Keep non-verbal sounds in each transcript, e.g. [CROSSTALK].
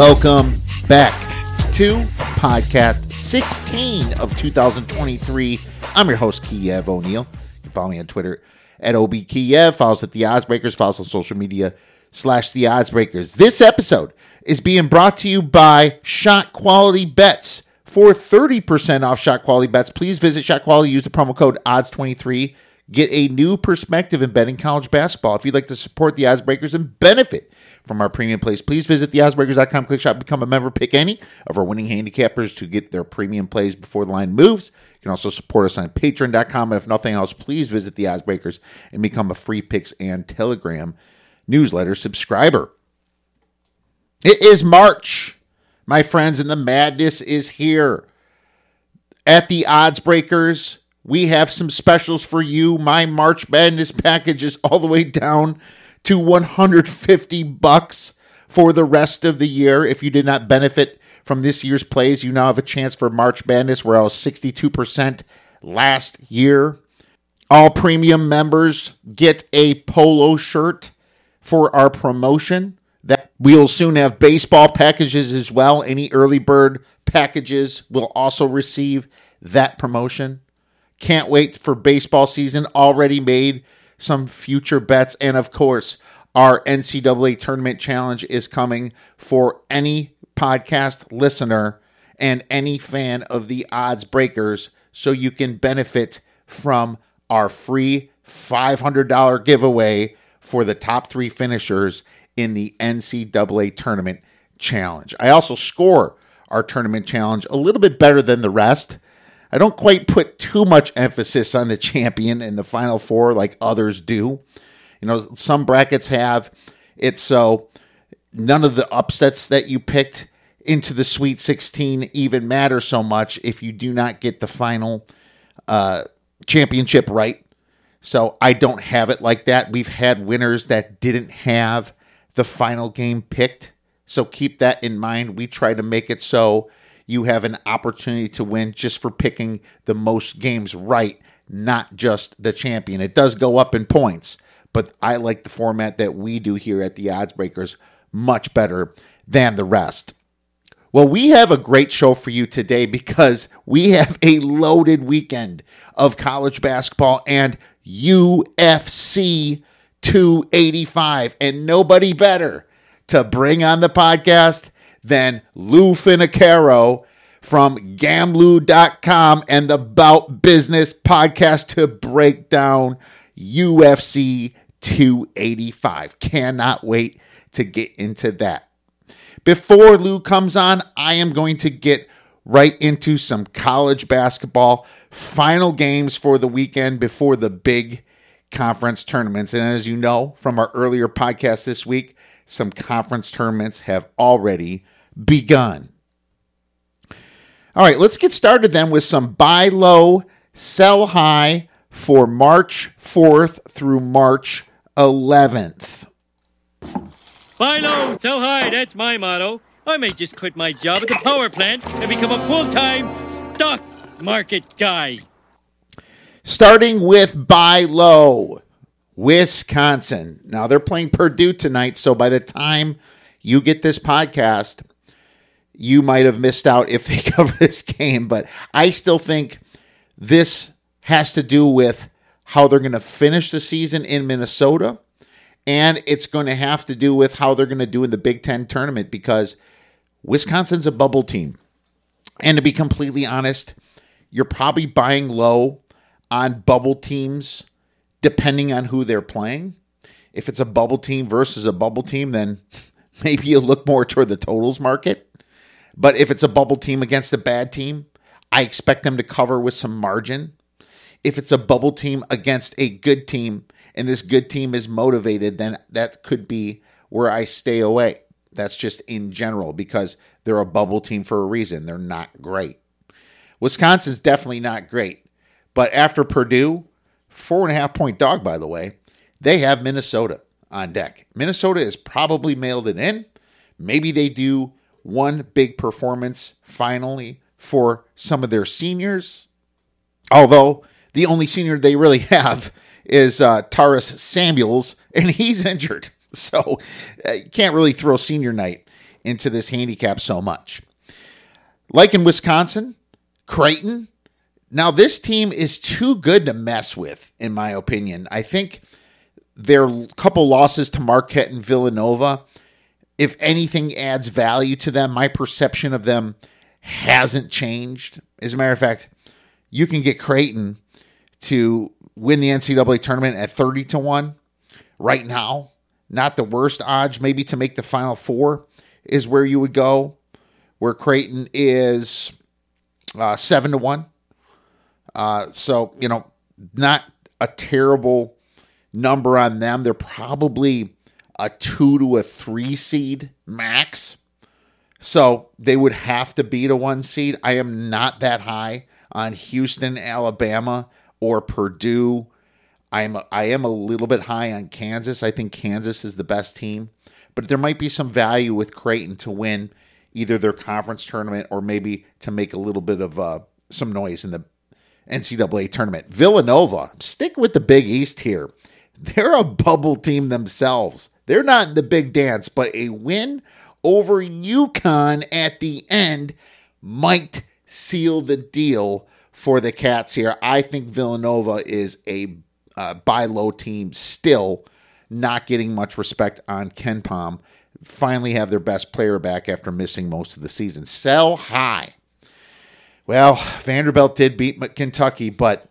Welcome back to podcast 16 of 2023. I'm your host, Kiev O'Neil. You can follow me on Twitter at OBKiev. Follow us at The Oddsbreakers. Follow us on social media slash The Oddsbreakers. This episode is being brought to you by Shot Quality Bets. For 30% off Shot Quality Bets, please visit Shot Quality. Use the promo code ODDS23. Get a new perspective in betting college basketball. If you'd like to support the Oddsbreakers and benefit from our premium plays, please visit theoddsbreakers.com, click shop, become a member, pick any of our winning handicappers to get their premium plays before the line moves. You can also support us on patreon.com. And if nothing else, please visit the Oddsbreakers and become a free picks and telegram newsletter subscriber. It is March, my friends, and the madness is here. At the Odds Breakers, we have some specials for you. My March Madness package is all the way down to 150 bucks for the rest of the year. If you did not benefit from this year's plays, you now have a chance for March Madness, where I was 62% last year. All premium members get a polo shirt for our promotion. That we'll soon have baseball packages as well. Any early bird packages will also receive that promotion. Can't wait for baseball season. Already made some future bets. And of course, our NCAA tournament challenge is coming for any podcast listener and any fan of the odds breakers so you can benefit from our free $500 giveaway for the top three finishers in the NCAA tournament challenge. I also score our tournament challenge a little bit better than the rest. I don't quite put too much emphasis on the champion in the final four like others do. You know, some brackets have it so none of the upsets that you picked into the Sweet 16 even matter so much if you do not get the final uh, championship right. So I don't have it like that. We've had winners that didn't have the final game picked. So keep that in mind. We try to make it so you have an opportunity to win just for picking the most games right, not just the champion. It does go up in points, but I like the format that we do here at the Odds Breakers much better than the rest. Well, we have a great show for you today because we have a loaded weekend of college basketball and UFC 285, and nobody better to bring on the podcast than Lou Finocchiaro from Gamblou.com and the Bout Business podcast to break down UFC 285. Cannot wait to get into that. Before Lou comes on, I am going to get right into some college basketball final games for the weekend before the big conference tournaments. And as you know from our earlier podcast this week, some conference tournaments have already begun. All right, let's get started then with some buy low, sell high for March 4th through March 11th. Buy low, sell high, that's my motto. I may just quit my job at the power plant and become a full time stock market guy. Starting with buy low, Wisconsin. Now they're playing Purdue tonight, so by the time you get this podcast, you might have missed out if they [LAUGHS] cover this game. But I still think this has to do with how they're going to finish the season in Minnesota. And it's going to have to do with how they're going to do in the Big Ten tournament because Wisconsin's a bubble team. And to be completely honest, you're probably buying low on bubble teams depending on who they're playing. If it's a bubble team versus a bubble team, then [LAUGHS] maybe you look more toward the totals market. But if it's a bubble team against a bad team, I expect them to cover with some margin. If it's a bubble team against a good team and this good team is motivated, then that could be where I stay away. That's just in general because they're a bubble team for a reason. They're not great. Wisconsin's definitely not great. But after Purdue, four and a half point dog, by the way, they have Minnesota on deck. Minnesota is probably mailed it in. Maybe they do one big performance finally for some of their seniors. Although the only senior they really [LAUGHS] have is uh, Samuels, and he's injured. [LAUGHS] So uh, you can't really throw senior night into this handicap so much. Like in Wisconsin, Creighton. Now, this team is too good to mess with, in my opinion. I think their couple losses to Marquette and Villanova, if anything adds value to them, my perception of them hasn't changed. As a matter of fact, you can get Creighton to win the NCAA tournament at 30 to 1 right now. Not the worst odds, maybe to make the final four is where you would go, where Creighton is uh, 7 to 1. Uh, so, you know, not a terrible number on them. They're probably a two to a three seed max. So they would have to beat a one seed. I am not that high on Houston, Alabama, or Purdue. I'm I am a little bit high on Kansas. I think Kansas is the best team, but there might be some value with Creighton to win either their conference tournament or maybe to make a little bit of uh, some noise in the NCAA tournament. Villanova, stick with the Big East here. They're a bubble team themselves. They're not in the big dance, but a win over UConn at the end might seal the deal for the Cats here. I think Villanova is a uh, buy low team still, not getting much respect on KenPom. Finally, have their best player back after missing most of the season. Sell high. Well, Vanderbilt did beat Kentucky, but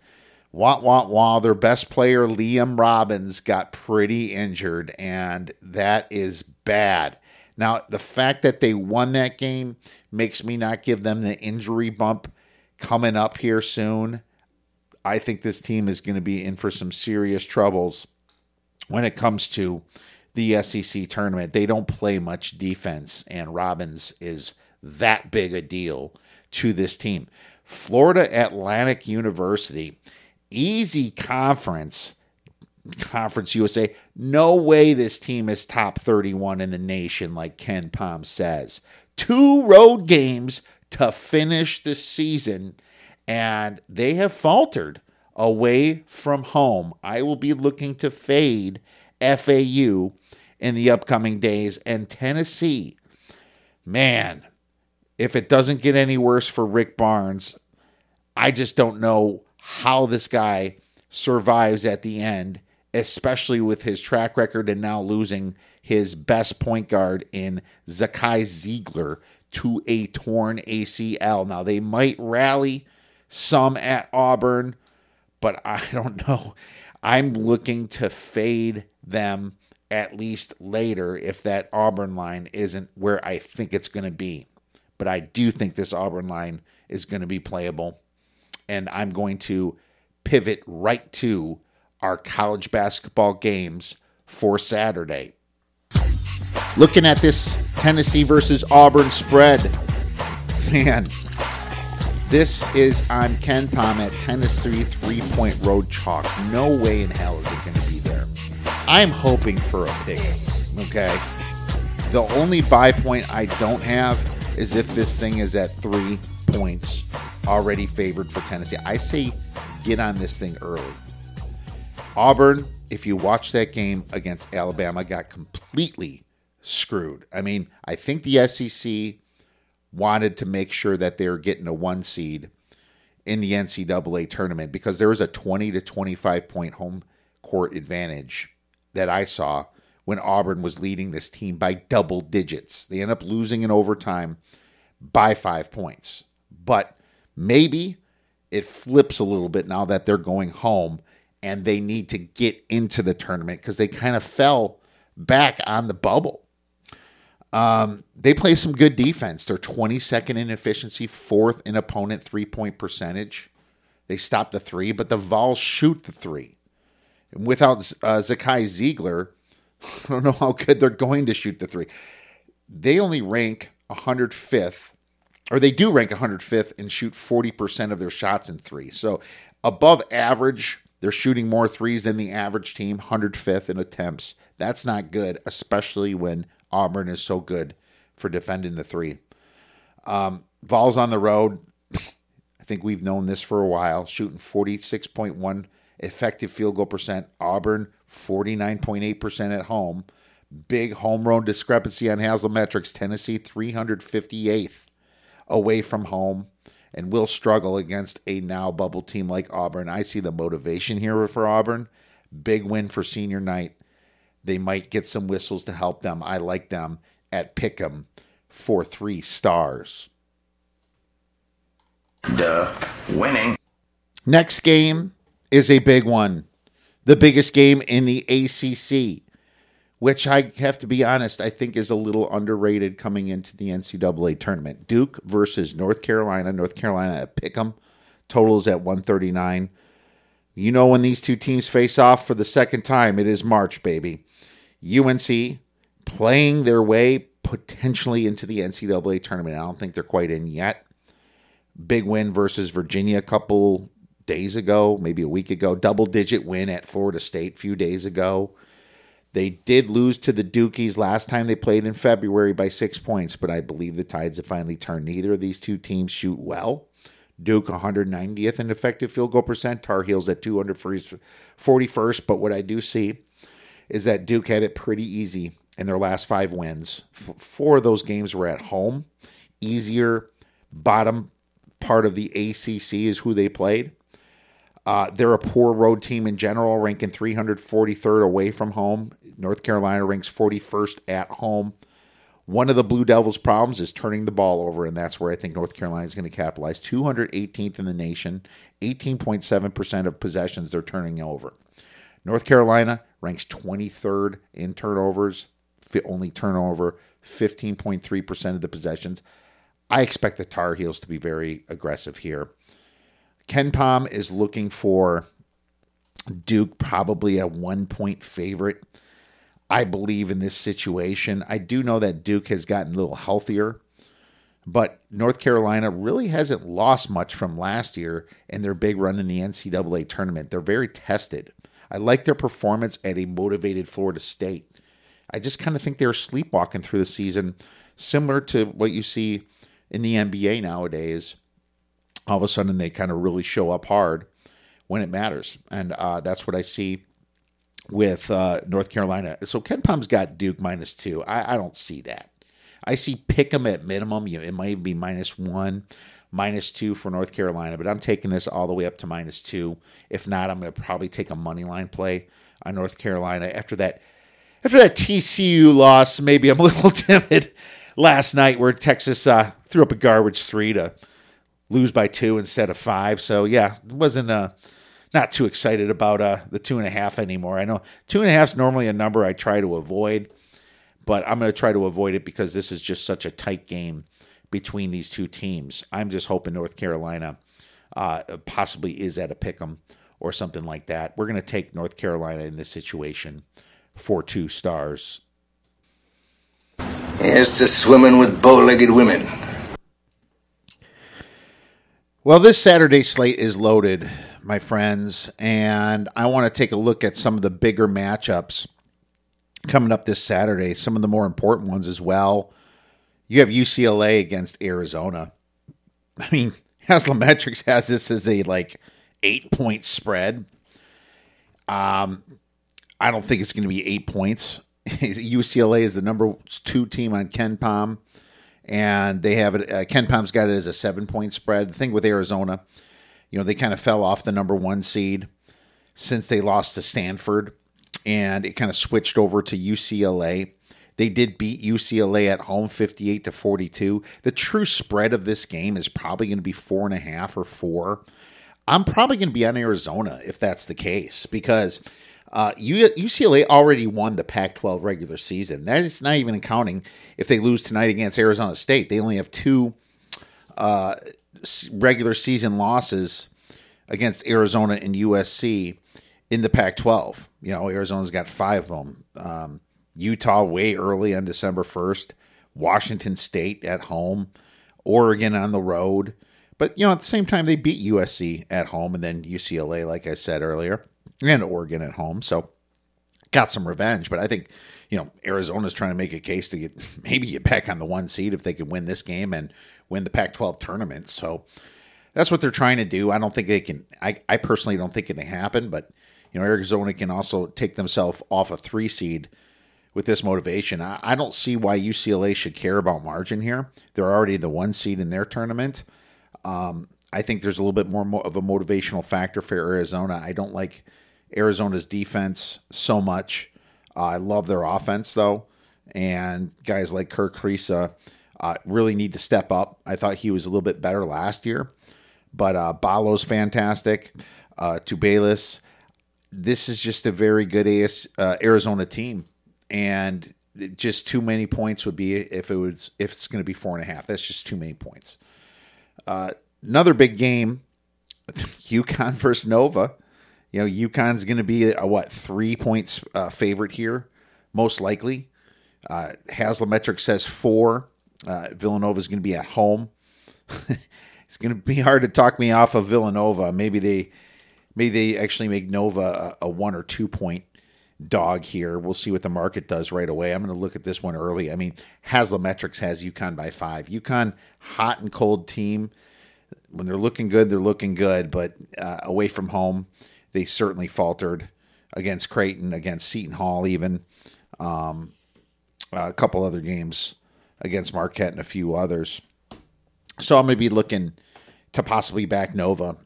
wah wah wah. Their best player, Liam Robbins, got pretty injured, and that is bad. Now, the fact that they won that game makes me not give them the injury bump coming up here soon. I think this team is going to be in for some serious troubles when it comes to the SEC tournament. They don't play much defense, and Robbins is that big a deal to this team. Florida Atlantic University, easy conference, Conference USA. No way this team is top 31 in the nation, like KenPom says. Two road games to finish the season, and they have faltered away from home. I will be looking to fade FAU in the upcoming days, and Tennessee. Man, if it doesn't get any worse for Rick Barnes, I just don't know how this guy survives at the end, especially with his track record and now losing his best point guard in Zakai Zeigler to a torn ACL. Now, they might rally some at Auburn, but I [LAUGHS] don't know. I'm looking to fade them at least later if that Auburn line isn't where I think it's going to be but I do think this Auburn line is going to be playable. And I'm going to pivot right to our college basketball games for Saturday. Looking at this Tennessee versus Auburn spread, man, this is I'm KenPom at Tennessee three point road chalk. No way in hell is it going to be there. I'm hoping for a pick. Okay. The only buy point I don't have is if this thing is at three points already favored for Tennessee. I say get on this thing early. Auburn, if you watch that game against Alabama, got completely screwed. I mean, I think the SEC wanted to make sure that they were getting a one seed in the NCAA tournament because there was a 20 to 25 point home court advantage that I saw when Auburn was leading this team by double digits. They end up losing in overtime by five points. But maybe it flips a little bit now that they're going home and they need to get into the tournament because they kind of fell back on the bubble. Um, they play some good defense. They're 22nd in efficiency, fourth in opponent three point percentage. They stop the three, but the Vols shoot the three. And without uh, Zakai Zeigler, [LAUGHS] I don't know how good they're going to shoot the three. They only rank 105th, or they do rank 105th and shoot 40% of their shots in three. So above average, they're shooting more threes than the average team, 105th in attempts. That's not good, especially when Auburn is so good for defending the three. Um, Vols on the road. [LAUGHS] I think we've known this for a while. Shooting 46.1 effective field goal percent. Auburn 49.8% at home. Big home run discrepancy on Haslametrics. Tennessee 358th away from home and will struggle against a now bubble team like Auburn. I see the motivation here for Auburn. Big win for senior night. They might get some whistles to help them. I like them at Pick'em for three stars. Duh. Winning. Next game is a big one. The biggest game in the ACC, which I have to be honest, I think is a little underrated coming into the NCAA tournament. Duke versus North Carolina. North Carolina at Pick'em. Totals at 139. You know when these two teams face off for the second time, it is March, baby. UNC playing their way potentially into the NCAA tournament. I don't think they're quite in yet. Big win versus Virginia a couple days ago, maybe a week ago. Double digit win at Florida State a few days ago. They did lose to the Dukies last time they played in February by six points, but I believe the tides have finally turned. Neither of these two teams shoot well. Duke 190th in effective field goal percent, Tar Heels at 241st. But what I do see is that Duke had it pretty easy in their last five wins. Four of those games were at home. Easier bottom part of the ACC is who they played. Uh, they're a poor road team in general, ranking 343rd away from home. North Carolina ranks 41st at home. One of the Blue Devils' problems is turning the ball over, and that's where I think North Carolina is going to capitalize. 218th in the nation, 18.7% of possessions they're turning over. North Carolina ranks 23rd in turnovers, only turnover 15.3% of the possessions. I expect the Tar Heels to be very aggressive here. KenPom is looking for Duke probably a one point favorite. I believe in this situation. I do know that Duke has gotten a little healthier, but North Carolina really hasn't lost much from last year and their big run in the NCAA tournament. They're very tested. I like their performance at a motivated Florida State. I just kind of think they're sleepwalking through the season, similar to what you see in the NBA nowadays. All of a sudden, they kind of really show up hard when it matters, and uh, that's what I see with uh, North Carolina. So KenPom's got Duke minus two. I, I don't see that. I see pick them at minimum. You know, it might be minus one, minus two for North Carolina, but I'm taking this all the way up to minus two. If not, I'm going to probably take a money line play on North Carolina after that. After that TCU loss, maybe I'm a [LAUGHS] little timid last night where Texas uh, threw up a garbage three to lose by two instead of five. So yeah, it wasn't uh, not too excited about uh, the two and a half anymore. I know two and a half is normally a number I try to avoid, but I'm going to try to avoid it because this is just such a tight game between these two teams. I'm just hoping North Carolina uh, possibly is at a pick 'em or something like that. We're going to take North Carolina in this situation for two stars. Here's to swimming with bow-legged women. Well, this Saturday slate is loaded, my friends, and I want to take a look at some of the bigger matchups coming up this Saturday, some of the more important ones as well. You have UCLA against Arizona. [LAUGHS] I mean, Haslametrics has this as a like eight point spread. Um, I don't think it's going to be eight points. [LAUGHS] UCLA is the number two team on KenPom, and they have it. Uh, KenPom's got it as a seven point spread. The thing with Arizona, you know, they kind of fell off the number one seed since they lost to Stanford, and it kind of switched over to UCLA. They did beat UCLA at home 58 to 42. The true spread of this game is probably going to be four and a half or four. I'm probably going to be on Arizona if that's the case because uh, UCLA already won the Pac 12 regular season. That is not even accounting if they lose tonight against Arizona State. They only have two uh, regular season losses against Arizona and USC in the Pac 12. You know, Arizona's got five of them. Um, Utah way early on December 1st, Washington State at home, Oregon on the road. But, you know, at the same time, they beat USC at home and then UCLA, like I said earlier, and Oregon at home. So got some revenge. But I think you know, Arizona's trying to make a case to get [LAUGHS] maybe get back on the one seed if they can win this game and win the Pac 12 tournament. So that's what they're trying to do. I don't think they can, I, I personally don't think it can happen, but, you know, Arizona can also take themselves off a three seed with this motivation. I, I don't see why UCLA should care about margin here. They're already the one seed in their tournament. Um, I think there's a little bit more of a motivational factor for Arizona. I don't like Arizona's defense so much. Uh, I love their offense though, and guys like Kerr Kriisa uh, really need to step up. I thought he was a little bit better last year, but uh, Ballo's fantastic. Uh, Tubelis, this is just a very good AS, uh, Arizona team, and just too many points would be if it was if it's going to be four and a half. That's just too many points. Uh, another big game, [LAUGHS] UConn versus Nova. You know, UConn's going to be a what three points uh, favorite here, most likely. Uh, Haslametric says four. Uh, Villanova is going to be at home. [LAUGHS] it's going to be hard to talk me off of Villanova. Maybe they, maybe they actually make Nova a, a one or two point dog here. We'll see what the market does right away. I'm going to look at this one early. I mean, Haslametrics has UConn by five. UConn, hot and cold team. When they're looking good, they're looking good, but uh, away from home, they certainly faltered against Creighton, against Seton Hall, even um, a couple other games against Marquette and a few others. So I'm going to be looking to possibly back Nova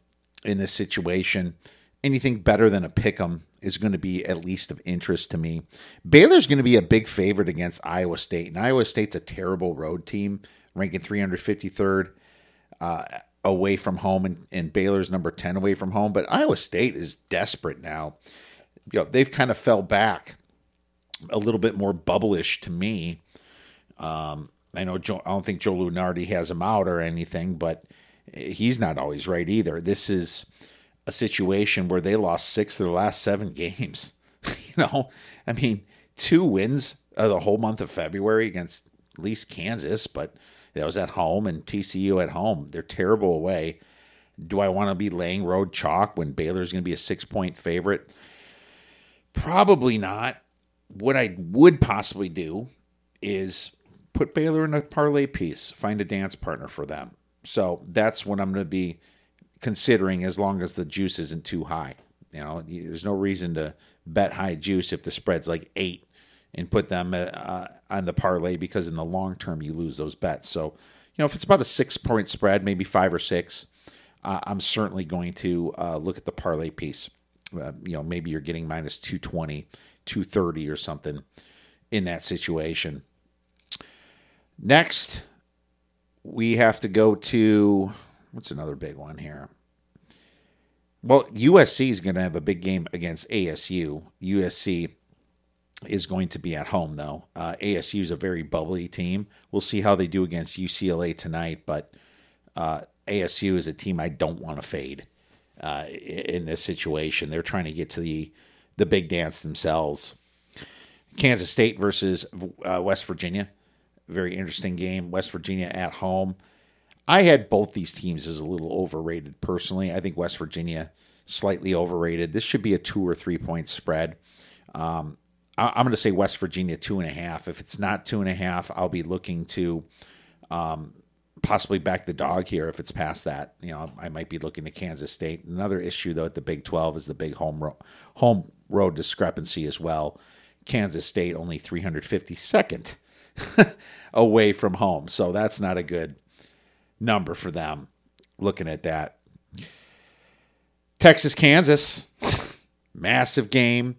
in this situation. Anything better than a pick 'em is going to be at least of interest to me. Baylor's going to be a big favorite against Iowa State, and Iowa State's a terrible road team, ranking 353rd. Uh, away from home, and, and Baylor's number 10 away from home. But Iowa State is desperate now. You know, they've kind of fell back a little bit more bubblish to me. Um, I know Joe, I don't think Joe Lunardi has him out or anything, but he's not always right either. This is a situation where they lost six of their last seven [LAUGHS] games. you know, I mean, two wins of the whole month of February against at least Kansas, but that was at home and TCU at home. They're terrible away. Do I want to be laying road chalk when Baylor's going to be a six point favorite? Probably not. What I would possibly do is put Baylor in a parlay piece, find a dance partner for them. So that's what I'm going to be considering as long as the juice isn't too high. You know, there's no reason to bet high juice if the spread's like eight and put them uh, on the parlay because in the long term you lose those bets. So, you know, if it's about a six point spread, maybe five or six, uh, I'm certainly going to uh, look at the parlay piece. Uh, you know, maybe you're getting minus 220, 230 or something in that situation. Next, we have to go to what's another big one here? Well, USC is going to have a big game against ASU. USC is going to be at home, though. Uh, ASU is a very bubbly team. We'll see how they do against UCLA tonight, but uh, ASU is a team I don't want to fade uh, in this situation. They're trying to get to the the big dance themselves. Kansas State versus uh, West Virginia, very interesting game. West Virginia at home. I had both these teams as a little overrated personally. I think West Virginia slightly overrated. This should be a two or three point spread. Um, I'm going to say West Virginia two and a half. If it's not two and a half, I'll be looking to um, possibly back the dog here. If it's past that, you know, I might be looking to Kansas State. Another issue though at the Big 12 is the big home ro- home road discrepancy as well. Kansas State only 352nd [LAUGHS] away from home, so that's not a good number for them. Looking at that, Texas Kansas, [LAUGHS] massive game.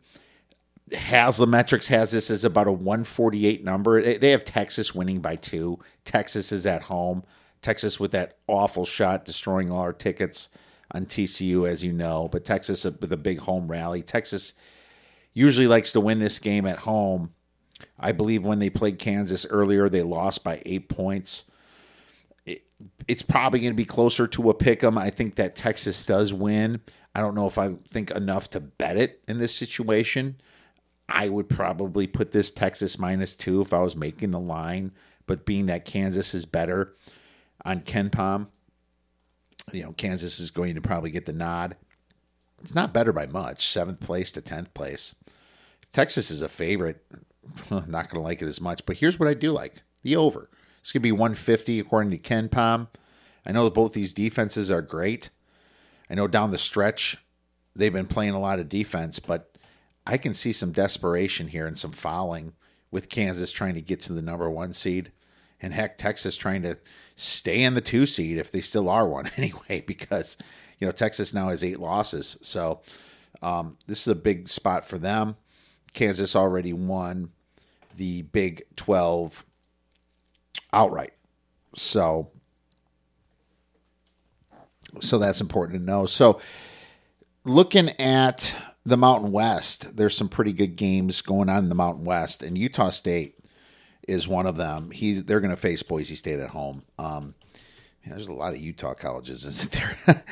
Haslametrics has this as about a 148 number. They have Texas winning by two. Texas is at home. Texas with that awful shot destroying all our tickets on TCU, as you know. But Texas uh, with a big home rally. Texas usually likes to win this game at home. I believe when they played Kansas earlier, they lost by eight points. It, it's probably going to be closer to a pick 'em. I think that Texas does win. I don't know if I think enough to bet it in this situation. I would probably put this Texas minus two if I was making the line. But being that Kansas is better on KenPom, you know, Kansas is going to probably get the nod. It's not better by much, seventh place to 10th place. Texas is a favorite. [LAUGHS] Not going to like it as much. But here's what I do like the over. It's going to be 150 according to KenPom. I know that both these defenses are great. I know down the stretch they've been playing a lot of defense, but I can see some desperation here and some fouling with Kansas trying to get to the number one seed. And heck, Texas trying to stay in the two seed if they still are one [LAUGHS] anyway, because, you know, Texas now has eight losses. So um, this is a big spot for them. Kansas already won the Big 12 outright. So so that's important to know. So looking at the Mountain West, there's some pretty good games going on in the Mountain West, and Utah State is one of them. He's they're going to face Boise State at home. Um, there's a lot of Utah colleges, [LAUGHS] isn't there?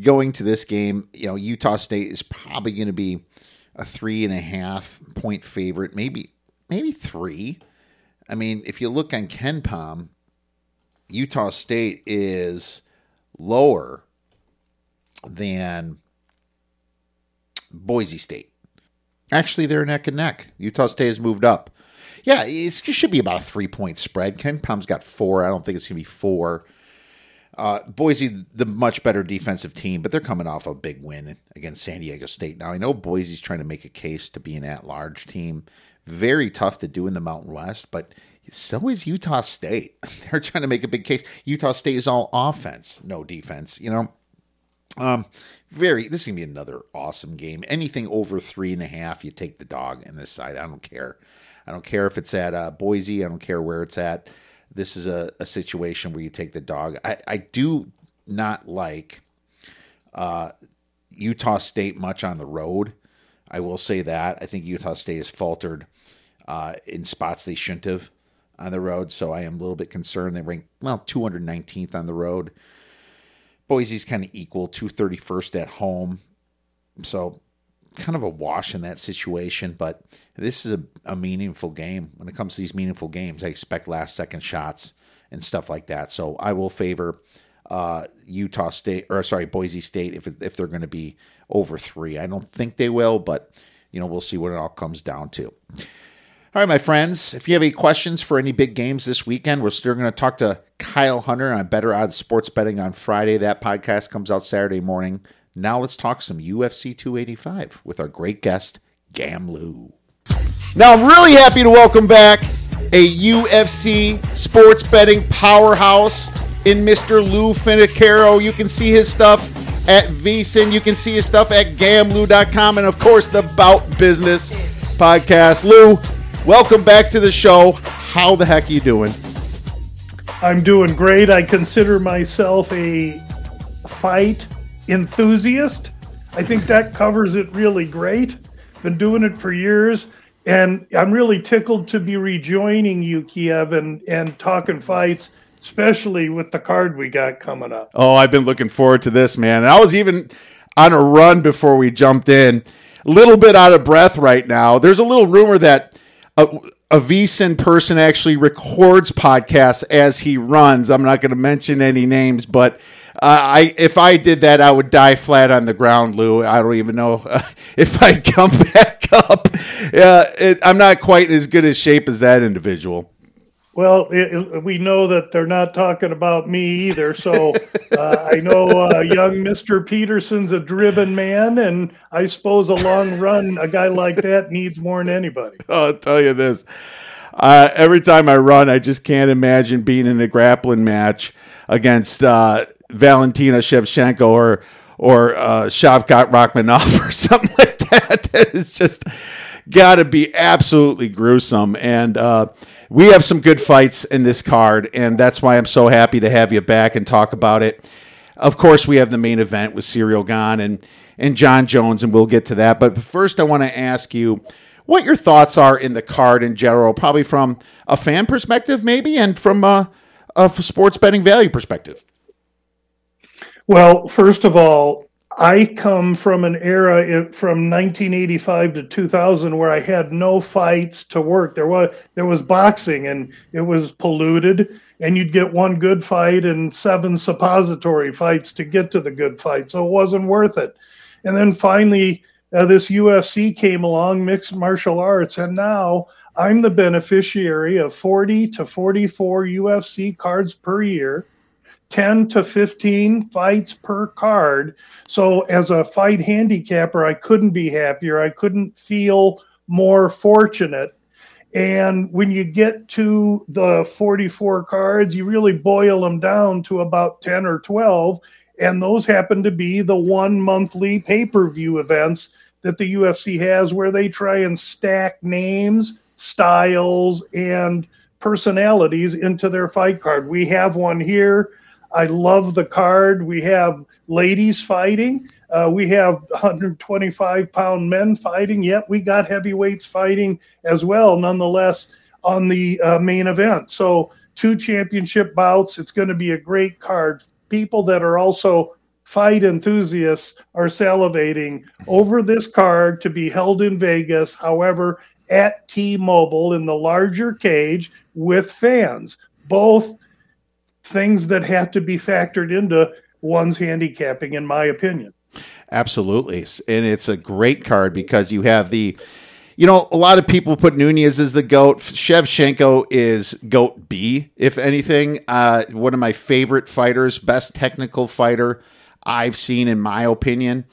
going to this game, you know, Utah State is probably going to be a three and a half point favorite, maybe maybe three. I mean, if you look on KenPom, Utah State is lower than Boise State. Actually, they're neck and neck. Utah State has moved up. Yeah, it should be about a three point spread. KenPom's got four. I don't think it's going to be four. Uh, Boise, the much better defensive team, but they're coming off a big win against San Diego State. Now, I know Boise's trying to make a case to be an at large team. Very tough to do in the Mountain West, but so is Utah State. [LAUGHS] They're trying to make a big case. Utah State is all offense, no defense. You know, um, very. This is gonna be another awesome game. Anything over three and a half, you take the dog in this side. I don't care. I don't care if it's at uh, Boise. I don't care where it's at. This is a, a situation where you take the dog. I, I do not like uh, Utah State much on the road. I will say that. I think Utah State has faltered uh, in spots they shouldn't have on the road. So I am a little bit concerned. They rank, well, 219th on the road. Boise's kind of equal, 231st at home. So kind of a wash in that situation, but this is a, a, meaningful game. When it comes to these meaningful games, I expect last second shots and stuff like that. So I will favor uh, Utah State, or sorry, Boise State if, if they're going to be over three. I don't think they will, but you know, we'll see what it all comes down to. All right, my friends, if you have any questions for any big games this weekend, we're still going to talk to Kyle Hunter on Better Odds Sports Betting on Friday. That podcast comes out Saturday morning. Now let's talk some UFC 285 with our great guest, GambLou. Now I'm really happy to welcome back a UFC sports betting powerhouse in Mr. Lou Finocchiaro. You can see his stuff at VSiN. You can see his stuff at gamblou.com. And of course, the Bout Business podcast. Lou, welcome back to the show. How the heck are you doing? I'm doing great. I consider myself a fight enthusiast. I think that covers it really great. Been doing it for years. And I'm really tickled to be rejoining you, Kiev, and, and talking fights, especially with the card we got coming up. Oh, I've been looking forward to this, man. And I was even on a run before we jumped in. A little bit out of breath right now. There's a little rumor that a, a VSiN person actually records podcasts as he runs. I'm not going to mention any names, but uh, I if I did that, I would die flat on the ground, Lou. I don't even know [LAUGHS] if I'd come [LAUGHS] back up. Uh, it, I'm not quite in as good a shape as that individual. Well, it, we know that they're not talking about me either. So uh, I know uh, young Mr. Peterson's a driven man, and I suppose a long run, a guy like that needs more than anybody. [LAUGHS] I'll tell you this. Uh, every time I run, I just can't imagine being in a grappling match against uh, Valentina Shevchenko or or uh, Shavkat Rakhmonov [LAUGHS] or something like that. [LAUGHS] is just got to be absolutely gruesome. And uh, we have some good fights in this card, and that's why I'm so happy to have you back and talk about it. Of course, we have the main event with Ciryl Gane and and Jon Jones, and we'll get to that. But first, I want to ask you what your thoughts are in the card in general, probably from a fan perspective, maybe, and from a, a sports betting value perspective. Well, first of all, I come from an era from 1985 to 2000 where I had no fights to work. There was there was boxing and it was polluted, and you'd get one good fight and seven suppository fights to get to the good fight, so it wasn't worth it. And then finally, uh, this UFC came along, mixed martial arts, and now I'm the beneficiary of 40 to 44 UFC cards per year, 10 to 15 fights per card. So, as a fight handicapper, I couldn't be happier. I couldn't feel more fortunate. And when you get to the 44 cards, you really boil them down to about 10 or 12. And those happen to be the one monthly pay per view events that the UFC has where they try and stack names, styles, and personalities into their fight card. We have one here. I love the card. We have ladies fighting. Uh, we have 125 pound men fighting. Yet we got heavyweights fighting as well, nonetheless, on the uh, main event. So, two championship bouts. It's going to be a great card. People that are also fight enthusiasts are salivating over this card to be held in Vegas. However, at T Mobile in the larger cage with fans. Both things that have to be factored into one's handicapping, in my opinion. Absolutely. And it's a great card because you have the, you know, a lot of people put Nunes as the GOAT. Shevchenko is GOAT B, if anything. Uh, one of my favorite fighters, best technical fighter I've seen, in my opinion.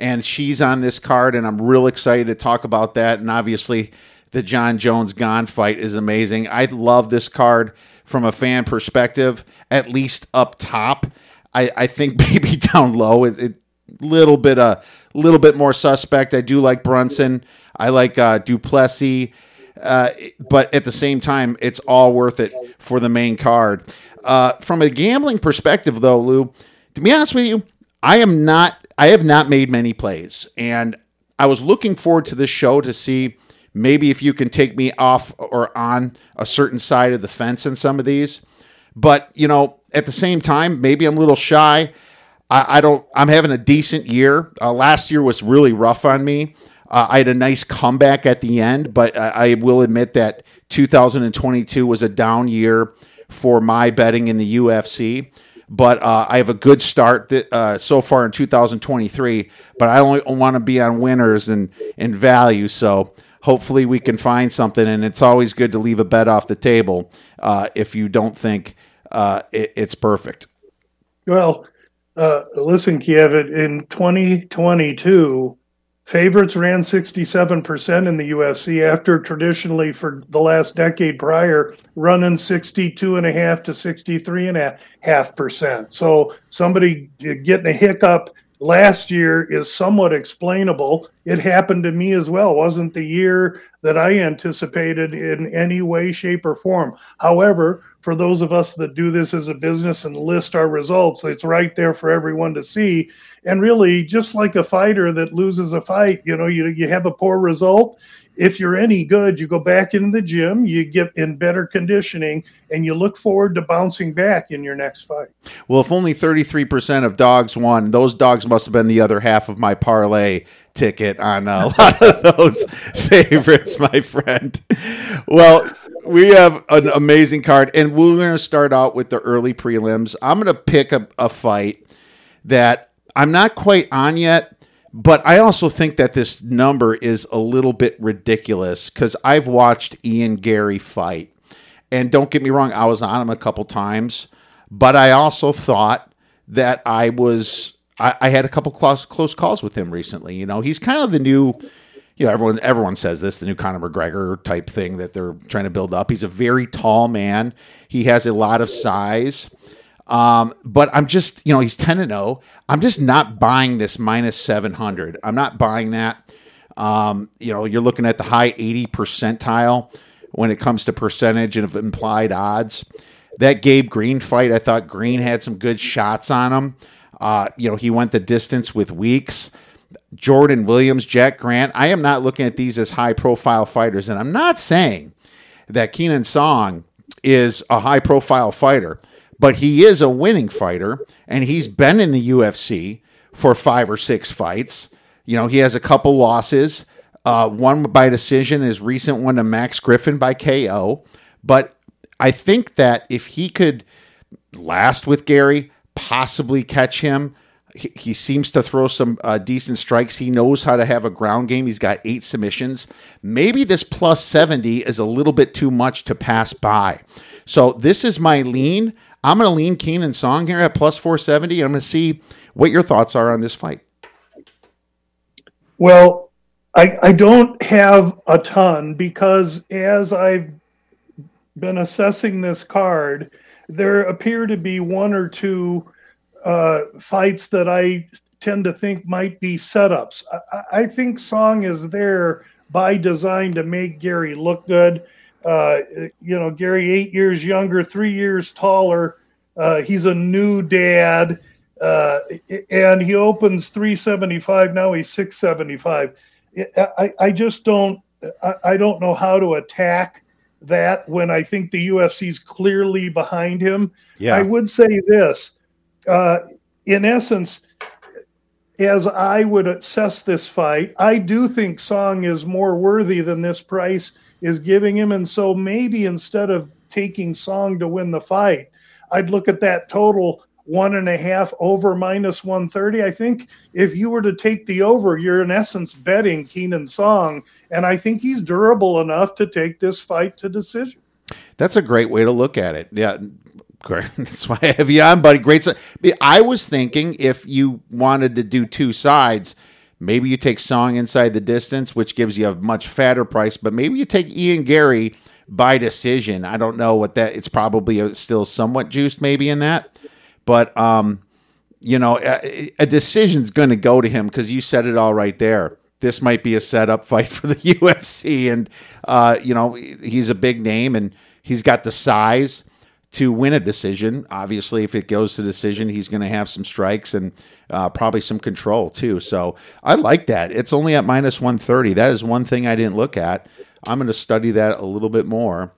And she's on this card, and I'm real excited to talk about that. And obviously, the Jon Jones Gane fight is amazing. I love this card from a fan perspective, at least up top. I, I think [LAUGHS] maybe down low, it, it little bit a uh, little bit more suspect. I do like Brunson. I like uh, Du Plessis. Uh, but at the same time, it's all worth it for the main card. Uh, from a gambling perspective, though, Lou, to be honest with you, I am not. I have not made many plays, and I was looking forward to this show to see maybe if you can take me off or on a certain side of the fence in some of these. But you know, at the same time, maybe I'm a little shy. I, I don't. I'm having a decent year. Uh, last year was really rough on me. Uh, I had a nice comeback at the end, but I, I will admit that 2022 was a down year for my betting in the UFC but uh, I have a good start uh, so far in 2023. But I only want to be on winners and and value. So hopefully we can find something. And it's always good to leave a bet off the table uh, if you don't think uh, it, it's perfect. Well, uh, listen, Kiev, in 2022, favorites ran 67% in the UFC after traditionally for the last decade prior running 62.5 to 63.5%. So somebody getting a hiccup last year is somewhat explainable. It happened to me as well. It wasn't the year that I anticipated in any way, shape, or form. However, for those of us that do this as a business and list our results, it's right there for everyone to see. And really, just like a fighter that loses a fight, you know, you, you have a poor result. If you're any good, you go back in the gym, you get in better conditioning, and you look forward to bouncing back in your next fight. Well, if only 33% of dogs won, those dogs must have been the other half of my parlay ticket on a [LAUGHS] lot of those [LAUGHS] favorites, my friend. Well, we have an amazing card, and we're going to start out with the early prelims. I'm going to pick a, a fight that I'm not quite on yet, but I also think that this number is a little bit ridiculous because I've watched Ian Garry fight. And don't get me wrong, I was on him a couple times, but I also thought that I was I, I had a couple close close calls with him recently. You know, he's kind of the new you know, everyone everyone says this, the new Conor McGregor type thing that they're trying to build up. He's a very tall man. He has a lot of size. Um, but I'm just, you know, he's 10 and 0. I'm just not buying this minus 700. I'm not buying that. Um, you know, you're looking at the high 80 percentile when it comes to percentage of implied odds. That Gabe Green fight, I thought Green had some good shots on him. Uh, you know, he went the distance with Weeks. Jordan Williams, Jack Grant. I am not looking at these as high profile fighters. And I'm not saying that Kenan Song is a high profile fighter, but he is a winning fighter and he's been in the UFC for five or six fights. You know, he has a couple losses, uh, one by decision, his recent one to Max Griffin by KO. But I think that if he could last with Garry, possibly catch him, He, he seems to throw some uh, decent strikes. He knows how to have a ground game. He's got eight submissions. Maybe this plus 70 is a little bit too much to pass by. So this is my lean. I'm going to lean Kenan Song here at plus 470. I'm going to see what your thoughts are on this fight. Well, I, I don't have a ton because as I've been assessing this card, there appear to be one or two uh, fights that I tend to think might be setups. I, I, think Song is there by design to make Garry look good. Uh, you know, Garry, eight years younger, three years taller. Uh, he's a new dad, uh, and he opens 375. Now he's 675. I, I just don't. I, I don't know how to attack that when I think the UFC's clearly behind him. Yeah. I would say this uh, in essence, as I would assess this fight, I do think Song is more worthy than this price is giving him. And so maybe instead of taking Song to win the fight, I'd look at that total one and a half over minus 130. I think if you were to take the over, you're in essence betting Kenan Song. And I think he's durable enough to take this fight to decision. That's a great way to look at it. Yeah. Great. [LAUGHS] That's why I have you on, buddy. Great. I was thinking if you wanted to do two sides, maybe you take Song inside the distance, which gives you a much fatter price, but maybe you take Ian Garry by decision. I don't know what that. It's probably still somewhat juiced, maybe in that, but um, you know, a, a decision's going to go to him because you said it all right there. This might be a setup [LAUGHS] fight for the [LAUGHS] UFC, and uh, you know, he's a big name and he's got the size to win a decision. Obviously, if it goes to decision, he's going to have some strikes and uh, probably some control too. So I like that. It's only at minus 130. That is one thing I didn't look at. I'm going to study that a little bit more.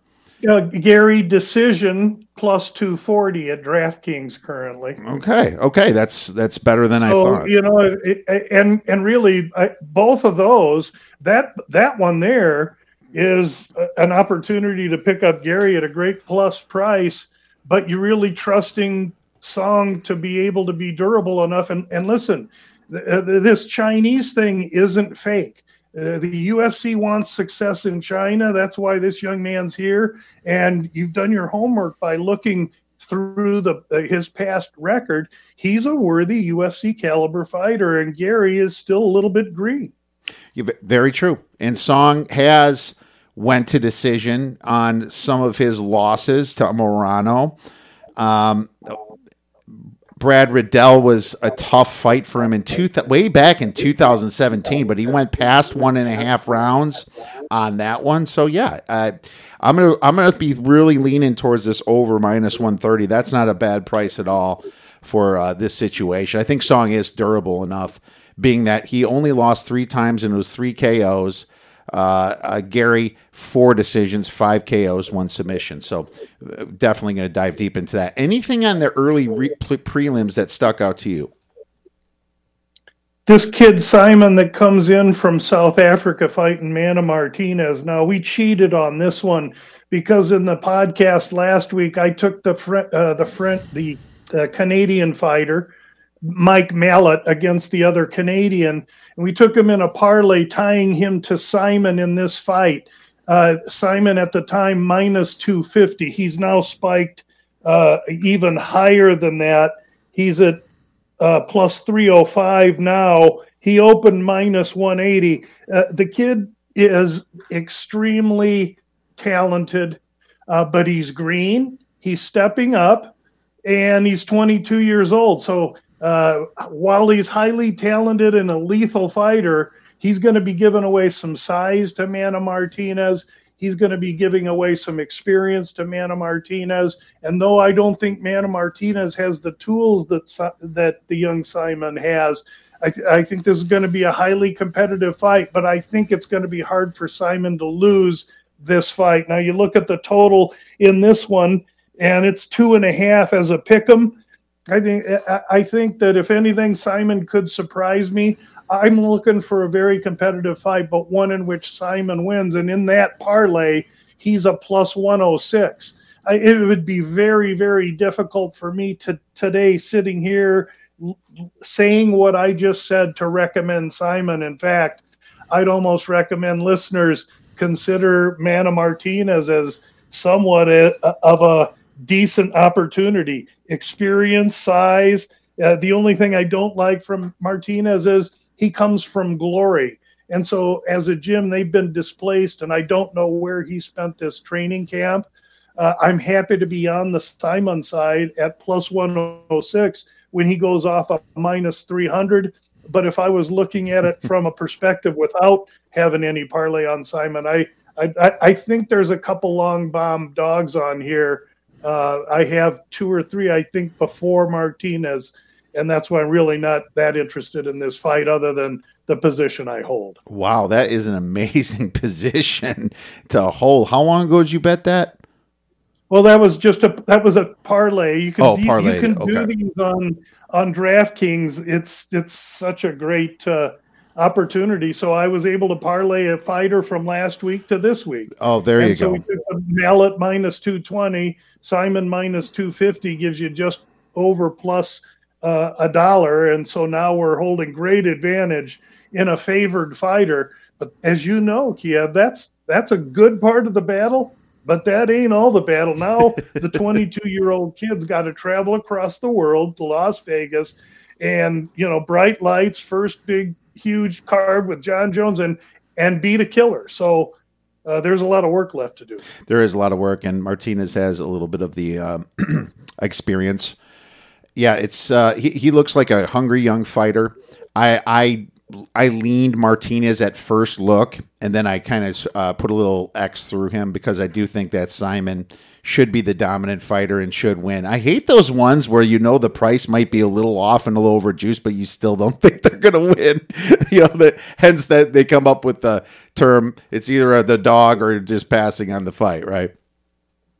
Uh, Garry, decision plus 240 at DraftKings currently. Okay, okay, that's that's better than so, I thought. You know, it, and and really, I, both of those that that one there is an opportunity to pick up Garry at a great plus price, but you're really trusting Song to be able to be durable enough. And, and listen, this Chinese thing isn't fake. Uh, the UFC wants success in China. That's why this young man's here. And you've done your homework by looking through the uh, his past record. He's a worthy UFC caliber fighter, and Garry is still a little bit green. Very true. And Song has went to decision on some of his losses to Morono. Um, Brad Riddell was a tough fight for him in two th- way back in 2017, but he went past one and a half rounds on that one. So yeah, I'm gonna I'm gonna be really leaning towards this over minus 130. That's not a bad price at all for uh, this situation. I think Song is durable enough, being that he only lost three times and it was three KOs. Uh, uh, Garry, four decisions, five KOs, one submission. So uh, definitely going to dive deep into that. Anything on the early re- prelims that stuck out to you? This kid Saaiman that comes in from South Africa fighting Mana Martinez. Now we cheated on this one because in the podcast last week I took the fr- uh, the friend the uh, Canadian fighter Mike Malott against the other Canadian and we took him in a parlay, tying him to Saaiman in this fight. Uh, Saaiman at the time minus 250. He's now spiked uh, even higher than that. He's at uh, plus 305 now. He opened minus 180. Uh, the kid is extremely talented, uh, but he's green. He's stepping up, and he's 22 years old. So uh, while he's highly talented and a lethal fighter, he's going to be giving away some size to Mana Martinez. He's going to be giving away some experience to Mana Martinez. And though I don't think Mana Martinez has the tools that that the young Saaiman has, I, th- I think this is going to be a highly competitive fight. But I think it's going to be hard for Saaiman to lose this fight. Now you look at the total in this one, and it's two and a half as a pick 'em. I think I think that if anything, Saaiman could surprise me. I'm looking for a very competitive fight, but one in which Saaiman wins. And in that parlay, he's a plus 106. I, it would be very, very difficult for me to today, sitting here saying what I just said to recommend Saaiman. In fact, I'd almost recommend listeners consider Mana Martinez as somewhat a, of a decent opportunity. Experience, size. Uh, the only thing I don't like from Martinez is he comes from glory. And so, as a gym, they've been displaced, and I don't know where he spent this training camp. Uh, I'm happy to be on the Saaiman side at plus 106 when he goes off a minus 300. But if I was looking at it from a [LAUGHS] perspective without having any parlay on Saaiman, I I, I think there's a couple long bomb dogs on here. Uh, I have two or three, I think, before Martinez, and that's why I'm really not that interested in this fight, other than the position I hold. Wow, that is an amazing [LAUGHS] position to hold. How long ago did you bet that? Well, that was just a that was a parlay. You can Oh, you- parlay, you can do okay. these on on DraftKings. It's it's such a great uh, opportunity. So I was able to parlay a fighter from last week to this week. Oh, there and you so go. we took the Malott minus 220, Saaiman minus 250 gives you just over plus uh, a dollar. And so now we're holding great advantage in a favored fighter. But as you know, Kiev, that's that's a good part of the battle. But that ain't all the battle. Now [LAUGHS] the 22 year old kid's got to travel across the world to Las Vegas, and you know, bright lights, first big huge card with Jon Jones, and and beat a killer. So uh, there's a lot of work left to do. There is a lot of work, and Martinez has a little bit of the um, [CLEARS THROAT] experience. Yeah, it's uh, he, he looks like a hungry young fighter. I I I leaned Martinez at first look, and then I kind of uh, put a little X through him because I do think that Saaiman should be the dominant fighter and should win. I hate those ones where you know the price might be a little off and a little overjuiced, but you still don't [LAUGHS] think they're going to win. [LAUGHS] you know, that hence that they come up with the term it's either the dog or just passing on the fight, right?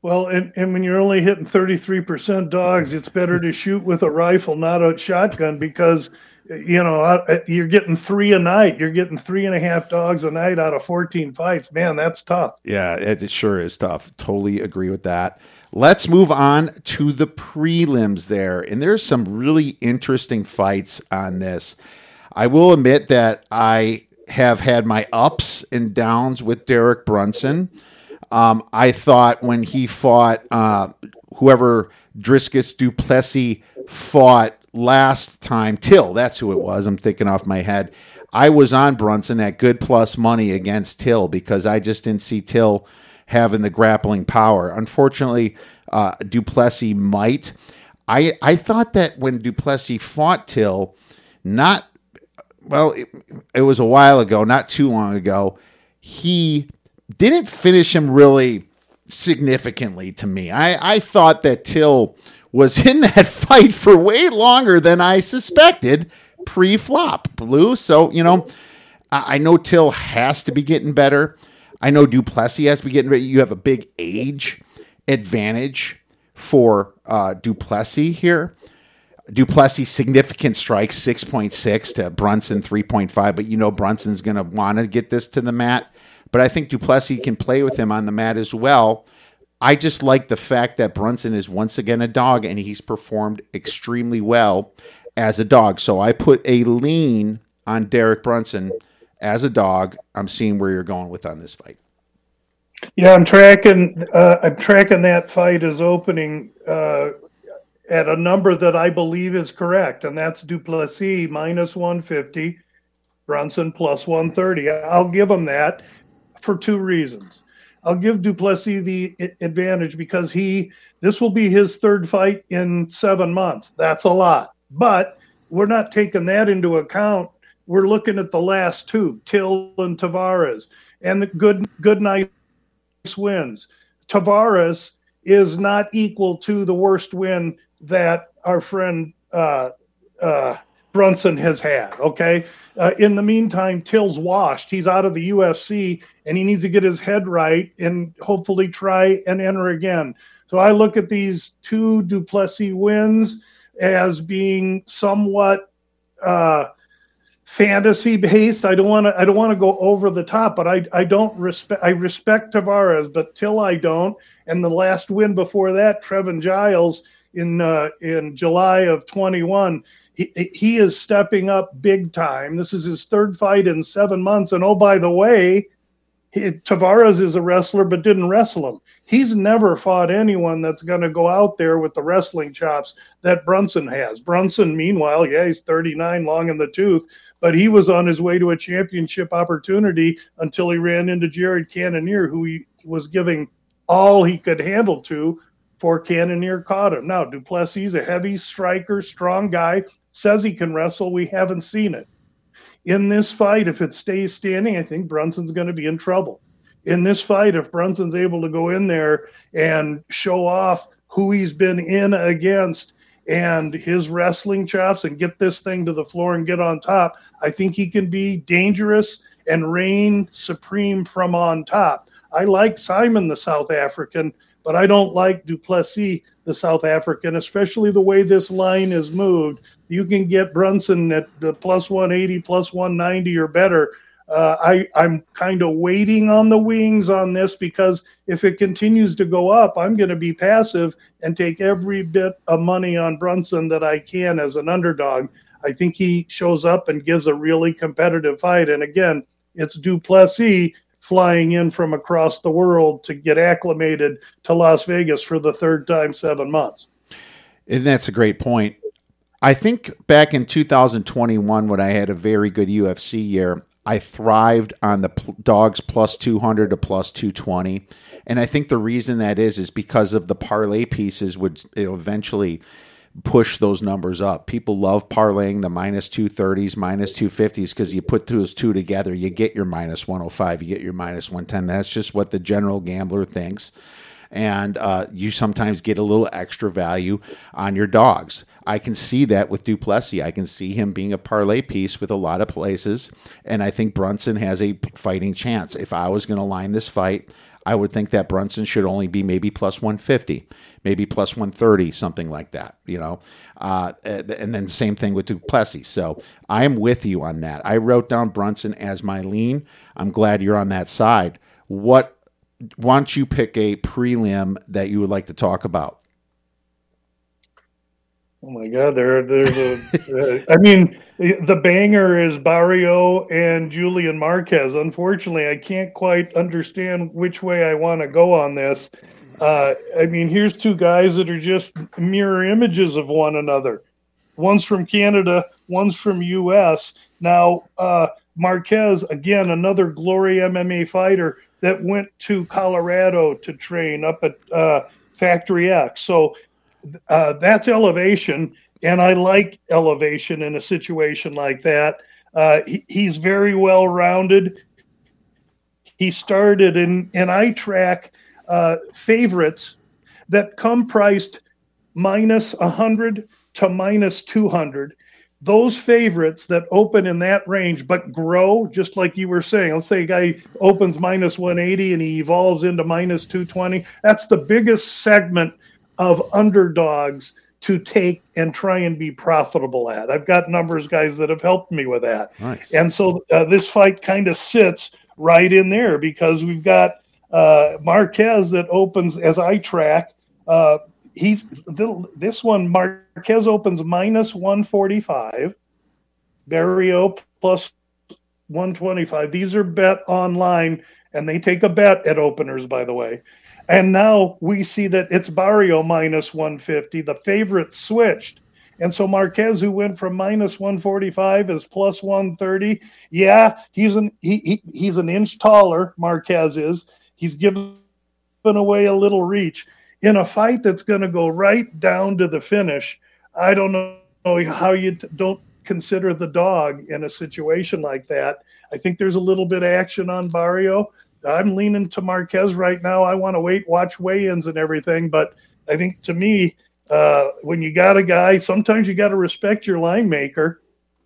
Well, and, and when you're only hitting 33% dogs, it's better to shoot with a rifle, not a shotgun, because, you know, you're getting three a night. You're getting three and a half dogs a night out of 14 fights. Man, that's tough. Yeah, it, it sure is tough. Totally agree with that. Let's move on to the prelims there. And there's some really interesting fights on this. I will admit that I have had my ups and downs with Derek Brunson. Um, I thought when he fought uh, whoever Dricus Du Plessis fought last time, Till, that's who it was. I'm thinking off my head. I was on Brunson at good plus money against Till because I just didn't see Till having the grappling power. Unfortunately, uh, Duplessis might. I I thought that when Duplessis fought Till, not well, it, it was a while ago, not too long ago. He didn't finish him really significantly to me. I, I thought that Till was in that [LAUGHS] fight for way longer than I suspected pre flop, Blue. So, you know, I, I know Till has to be getting better. I know Duplessis has to be getting better. You have a big age advantage for uh, Duplessis here. Duplessis significant strikes 6.6 to Brunson 3.5, but you know Brunson's going to want to get this to the mat. But I think Duplessis can play with him on the mat as well. I just like the fact that Brunson is once again a dog and he's performed extremely well as a dog. So I put a lean on Derek Brunson as a dog. I'm seeing where you're going with on this fight. Yeah, I'm tracking. Uh, I'm tracking that fight as opening uh, at a number that I believe is correct, and that's Duplessis minus 150, Brunson plus 130. I'll give him that for two reasons. I'll give Duplessis the advantage because he this will be his third fight in seven months. That's a lot, but we're not taking that into account. We're looking at the last two, Till and Tavares, and the good, good nice wins. Tavares is not equal to the worst win that our friend uh, uh, Brunson has had. Okay. Uh, in the meantime, Till's washed. He's out of the UFC and he needs to get his head right and hopefully try and enter again. So I look at these two Duplessis wins as being somewhat uh, fantasy based. I don't want to. I don't want to go over the top, but I I don't respect. I respect Tavares, but Till I don't. And the last win before that, Trevin Giles, in uh, in July of 21. He, he is stepping up big time. This is his third fight in seven months. And oh, by the way, he, Tavares is a wrestler, but didn't wrestle him. He's never fought anyone that's going to go out there with the wrestling chops that Brunson has. Brunson, meanwhile, yeah, he's 39, long in the tooth, but he was on his way to a championship opportunity until he ran into Jared Cannonier, who he was giving all he could handle to for Cannonier caught him. Now, Du Plessis, a heavy striker, strong guy, says he can wrestle. We haven't seen it. In this fight, if it stays standing, I think Brunson's going to be in trouble. In this fight, if Brunson's able to go in there and show off who he's been in against and his wrestling chops and get this thing to the floor and get on top, I think he can be dangerous and reign supreme from on top. I like Saaiman, the South African, but I don't like Du Plessis, the South African, especially the way this line is moved. You can get Brunson at the plus 180, plus 190 or better. Uh, I, I'm kind of waiting on the wings on this because if it continues to go up, I'm going to be passive and take every bit of money on Brunson that I can as an underdog. I think he shows up and gives a really competitive fight. And again, it's Du Plessis flying in from across the world to get acclimated to Las Vegas for the third time seven months. Isn't that's a great point? I think back in 2021, when I had a very good UFC year, I thrived on the pl- dogs plus 200 to plus 220. And I think the reason that is, is because of the parlay pieces would eventually push those numbers up. People love parlaying the minus 230s, minus 250s because you put those two together, you get your minus 105, you get your minus 110. That's just what the general gambler thinks. And uh, you sometimes get a little extra value on your dogs. I can see that with Duplessis. I can see him being a parlay piece with a lot of places. And I think Brunson has a fighting chance. If I was going to line this fight, I would think that Brunson should only be maybe plus 150, maybe plus 130, something like that, you know. Uh, and then same thing with Du Plessis. So I am with you on that. I wrote down Brunson as my lean. I'm glad you're on that side. What, why don't you pick a prelim that you would like to talk about? Oh my God, there, there's a. uh, [LAUGHS] I mean, the banger is Barriault and Julian Marquez. Unfortunately, I can't quite understand which way I want to go on this. Uh, I mean, here's two guys that are just mirror images of one another. One's from Canada, one's from U.S. Now, uh, Marquez, again, another Glory MMA fighter that went to Colorado to train up at uh, Factory X. So uh, that's elevation, and I like elevation in a situation like that. Uh, he, he's very well rounded. He started in, and I track uh, favorites that come priced minus 100 to minus 200 those favorites that open in that range but grow just like you were saying let's say a guy opens minus 180 and he evolves into minus 220 that's the biggest segment of underdogs to take and try and be profitable at. I've got numbers guys that have helped me with that. Nice. And so uh, this fight kind of sits right in there because we've got uh, Marquez that opens as I track. Uh, he's this one Marquez opens minus 145, Barriault plus 125. These are bet online and they take a bet at openers, by the way. And now we see that it's Barriault minus 150. The favorite switched. And so Marquez, who went from minus 145, is plus 130. Yeah, he's an he, he he's an inch taller. Marquez is. He's given away a little reach in a fight that's going to go right down to the finish. I don't know how you t- don't consider the dog in a situation like that. I think there's a little bit of action on Barriault. I'm leaning to Marquez right now. I want to wait, watch weigh-ins and everything, but I think to me, uh, when you got a guy, sometimes you got to respect your line maker,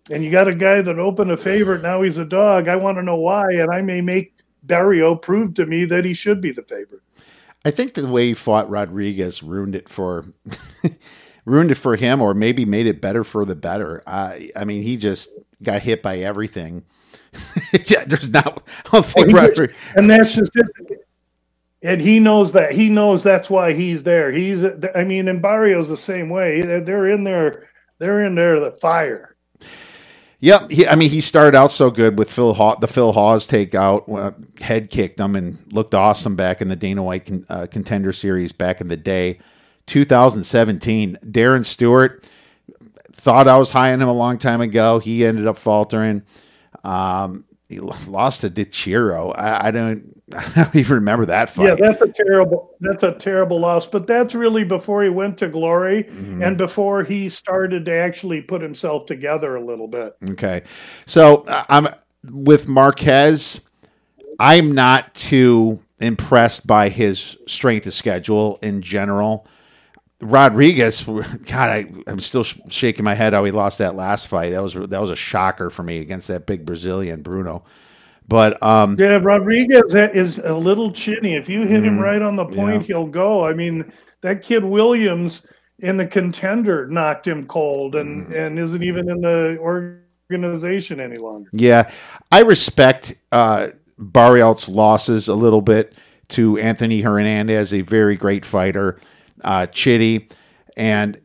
and you got a guy that opened a favorite. Now he's a dog. I want to know why, and I may make Barriault proved to me that he should be the favorite. I think the way he fought Rodriguez ruined it for [LAUGHS] ruined it for him, or maybe made it better for the better. I I mean, he just got hit by everything [LAUGHS] there's not. I don't think and that's just it. and he knows that. He knows that's why he's there. He's, I mean, and Barriault's the same way. They're in there. They're in there. The fire. Yep. He, I mean, he started out so good with Phil Haw, the Phil Hawes takeout, uh, head kicked him and looked awesome back in the Dana White con, uh, contender series back in the day. 2017, Darren Stewart thought I was high on him a long time ago. He ended up faltering. Um, he lost to DiChiero. I, I don't [LAUGHS] I don't even remember that fight. Yeah, that's a terrible that's a terrible loss. But that's really before he went to glory mm-hmm. and before he started to actually put himself together a little bit. Okay. So uh, I'm with Marquez, I'm not too impressed by his strength of schedule in general. Rodriguez, [LAUGHS] God, I, am still shaking my head how he lost that last fight. That was that was a shocker for me against that big Brazilian Bruno. But um, yeah, Rodriguez is a little chinny. If you hit mm, him mm-hmm. right on the point, yeah. he'll go. I mean, that kid Williams in the contender knocked him cold, and mm. and isn't even in the organization any longer. Yeah, I respect uh, losses a little bit to Anthony Hernandez, a very great fighter, uh, Chidi, and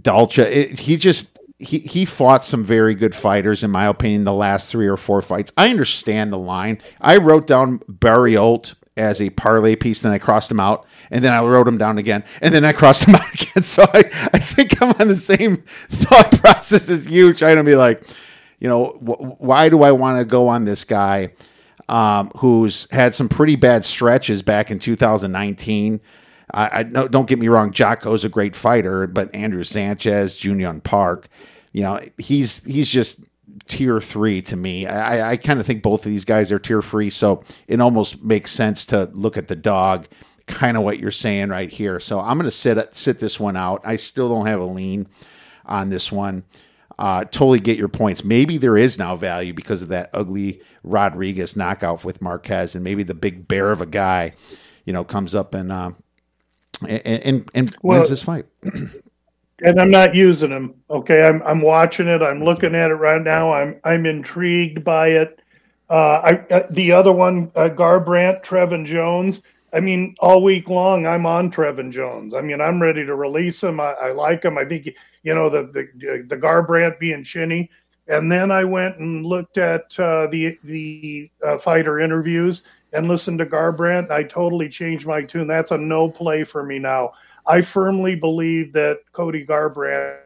Dalcha. he just he he fought some very good fighters in my opinion the last three or four fights. I understand the line. I wrote down Barry Barriault as a parlay piece, then I crossed him out, and then I wrote him down again, and then I crossed him [LAUGHS] out again. So I, I think I'm on the same [LAUGHS] thought process as you, trying to be like, you know, wh- why do I want to go on this guy um, who's had some pretty bad stretches back in 2019? I, I no, don't get me wrong, Jotko's a great fighter, but Andrew Sanchez, Jun Yong Park, you know, he's he's just tier three to me. I, I kind of think both of these guys are tier three, so it almost makes sense to look at the dog, kind of what you're saying right here. So I'm going to sit sit this one out. I still don't have a lean on this one. Uh, totally get your points. Maybe there is now value because of that ugly Rodriguez knockout with Marquez, and maybe the big bear of a guy, you know, comes up and uh, and and, and well, wins this fight. [CLEARS THROAT] and I'm not using them. Okay, I'm I'm watching it. I'm looking at it right now. I'm I'm intrigued by it. Uh, I uh, the other one, uh, Garbrandt, Trevin Jones. I mean, all week long, I'm on Trevin Jones. I mean, I'm ready to release him. I, I like him. I think you know the the the Garbrandt being chinny. And then I went and looked at uh, the the uh, fighter interviews and listened to Garbrandt. I totally changed my tune. That's a no play for me now. I firmly believe that Cody Garbrandt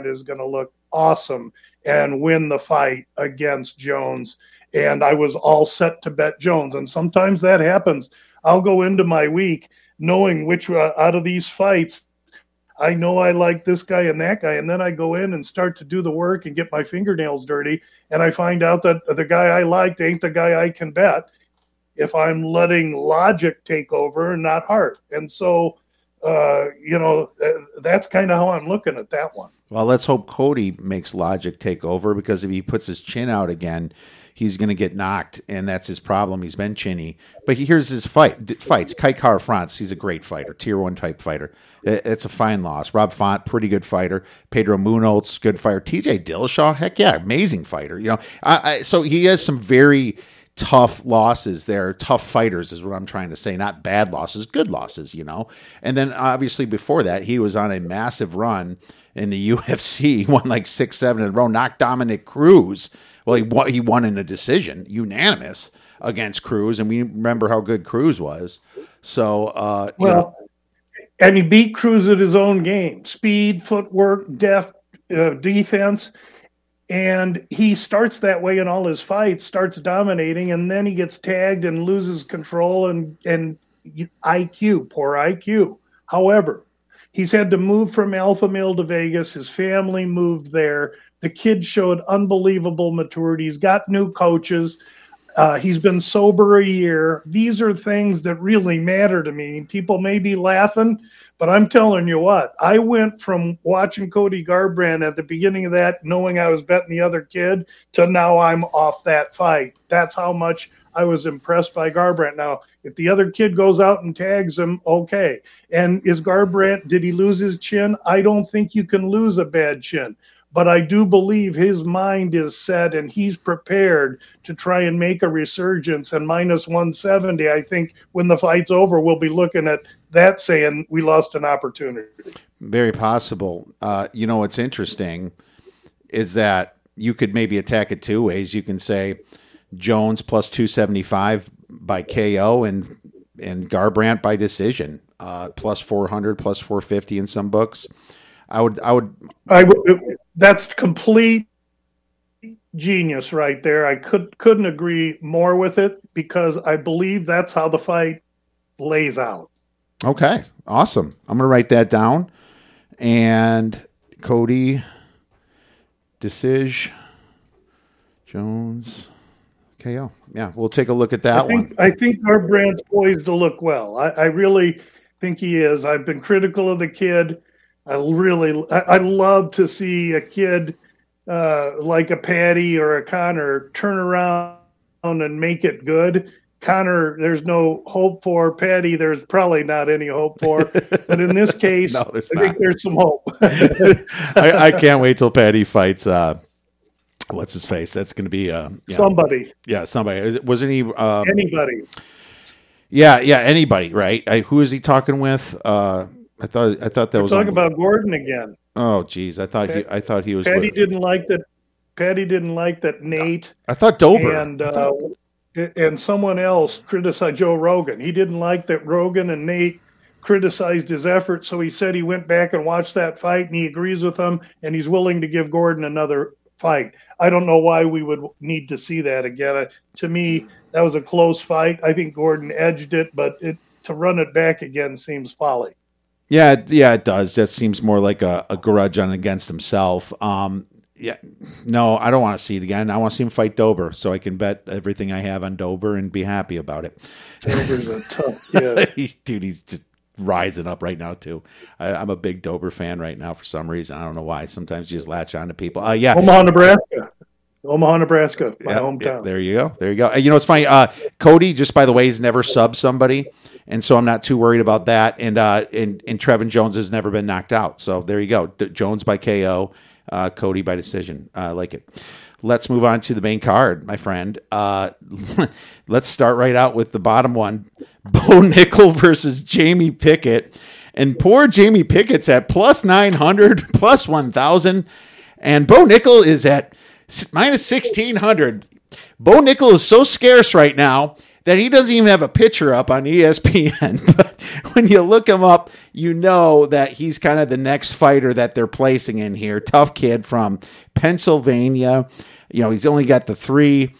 is going to look awesome and win the fight against Jones. And I was all set to bet Jones. And sometimes that happens. I'll go into my week knowing which uh, out of these fights I know I like this guy and that guy. And then I go in and start to do the work and get my fingernails dirty. And I find out that the guy I liked ain't the guy I can bet if I'm letting logic take over and not heart. And so uh, you know, uh, that's kind of how I'm looking at that one. Well, let's hope Cody makes logic take over because if he puts his chin out again, he's going to get knocked, and that's his problem. He's been chinny, but here's his fight fights. Kai Kara-France, he's a great fighter, tier one type fighter. It's a fine loss. Rob Font, pretty good fighter. Pedro Munhoz, good fighter. T.J. Dillashaw, heck yeah, amazing fighter. You know, I, I, so he has some very tough losses there, tough fighters is what I'm trying to say, not bad losses, good losses, you know. And then obviously before that, he was on a massive run in the [LAUGHS] UFC, won like six, seven in a row, knocked Dominick Cruz. Well, he won, he won in a decision, unanimous against Cruz, and we remember how good Cruz was. So, uh, well, know. and he beat Cruz at his own game: speed, footwork, depth, uh, defense and he starts that way in all his fights starts dominating and then he gets tagged and loses control and and IQ poor IQ however he's had to move from alpha male to Vegas. His family moved there. The kid showed unbelievable maturity. He's got new coaches uh, he's been sober a year these are things that really matter to me people may be laughing but I'm telling you what, I went from watching Cody Garbrandt at the beginning of that, knowing I was betting the other kid, to now I'm off that fight. That's how much I was impressed by Garbrandt. Now, if the other kid goes out and tags him, okay. And is Garbrandt, did he lose his chin? I don't think you can lose a bad chin but I do believe his mind is set and he's prepared to try and make a resurgence. And minus 170, I think when the fight's over, we'll be looking at that saying we lost an opportunity. Very possible. Uh, you know, what's interesting is that you could maybe attack it two ways. You can say Jones plus 275 by KO and and Garbrandt by decision, uh, plus 400, plus 450 in some books. I would, I would, I would that's complete genius right there. I could couldn't agree more with it because I believe that's how the fight lays out. Okay, awesome. I'm gonna write that down. And Cody, Desige, Jones, KO. Yeah, we'll take a look at that I think, one. I think Garbrandt's poised to look well. I, I really think he is. I've been critical of the kid. I really, I, I love to see a kid uh, like a Paddy or a Conor turn around and make it good. Conor, there's no hope for. Paddy, there's probably not any hope for. But in this [LAUGHS] case, no, I not. think there's some hope. [LAUGHS] I, I, can't wait till Paddy fights. Uh, what's his face? That's going to be uh, somebody. yeah, somebody. Wasn't he? Um, anybody. Yeah, yeah, anybody. Right? I, who is he talking with? Uh, I thought I thought that We're was talking about Gordon again. Oh, geez, I thought he I thought he was. Paddy with, didn't like that. Paddy didn't like that. Nate. I thought Dober and uh, and someone else criticized Joe Rogan. He didn't like that Rogan and Nate criticized his effort, so he said he went back and watched that fight, and he agrees with them, and he's willing to give Gordon another fight. I don't know why we would need to see that again. Uh, to me, that was a close fight. I think Gordon edged it, but it, to run it back again seems folly. Yeah, yeah, it does. That seems more like a, a grudge on against himself. Um, yeah, no, I don't want to see it again. I want to see him fight Dober, so I can bet everything I have on Dober and be happy about it. Dober's a [LAUGHS] tough kid, he's, dude. He's just rising up right now too. I, am a big Dober fan right now for some reason. I don't know why. Sometimes you just latch on to people. Uh, yeah, Omaha, Nebraska. Omaha, Nebraska, my hometown. Yeah, there you go. There you go. You know, it's funny. Uh, Cody, just by the way, he's never subbed somebody and so I'm not too worried about that. And uh, and and Trevin Jones has never been knocked out, so there you go. D- Jones by KO, uh, Cody by decision. I like it. Let's move on to the main card, my friend. Uh, [LAUGHS] let's start right out with the bottom one: [LAUGHS] Bo Nickal versus Jamie Pickett. And poor Jamie Pickett's at plus 900, [LAUGHS] plus 1,000. And Bo Nickal is at minus 1,600. Bo Nickal is so scarce right now that he doesn't even have a picture up on ESPN. [LAUGHS] but when you look him up, you know that he's kind of the next fighter that they're placing in here. Tough kid from Pennsylvania. You know, he's only got the three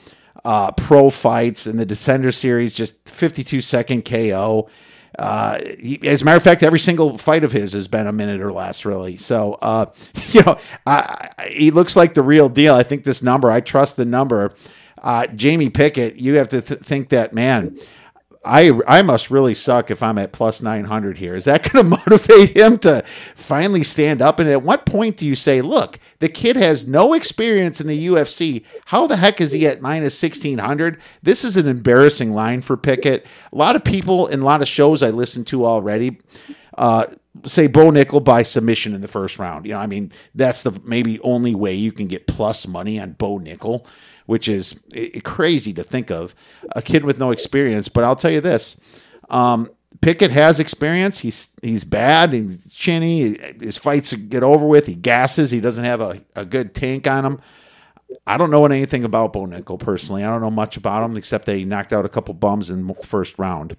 uh, pro fights in the Contender series, just 52 second KO. Uh, he, as a matter of fact, every single fight of his has been a minute or less, really. So, uh, [LAUGHS] you know, I, I, he looks like the real deal. I think this number, I trust the number uh, Jamie Pickett, you have to th- think that man. I I must really suck if I'm at plus 900 here. Is that going [LAUGHS] to motivate him to finally stand up? And at what point do you say, look, the kid has no experience in the UFC. How the heck is he at minus 1600? This is an embarrassing line for Pickett. A lot of people in a lot of shows I listen to already uh, say Bo Nickal by submission in the first round. You know, I mean, that's the maybe only way you can get plus money on Bo Nickal which is crazy to think of. A kid with no experience. But I'll tell you this. Um, Pickett has experience. He's he's bad. He's chinny. His fights get over with. He gasses. He doesn't have a, a good tank on him. I don't know anything about Bo Nickal personally. I don't know much about him except that he knocked out a couple bums in the first round.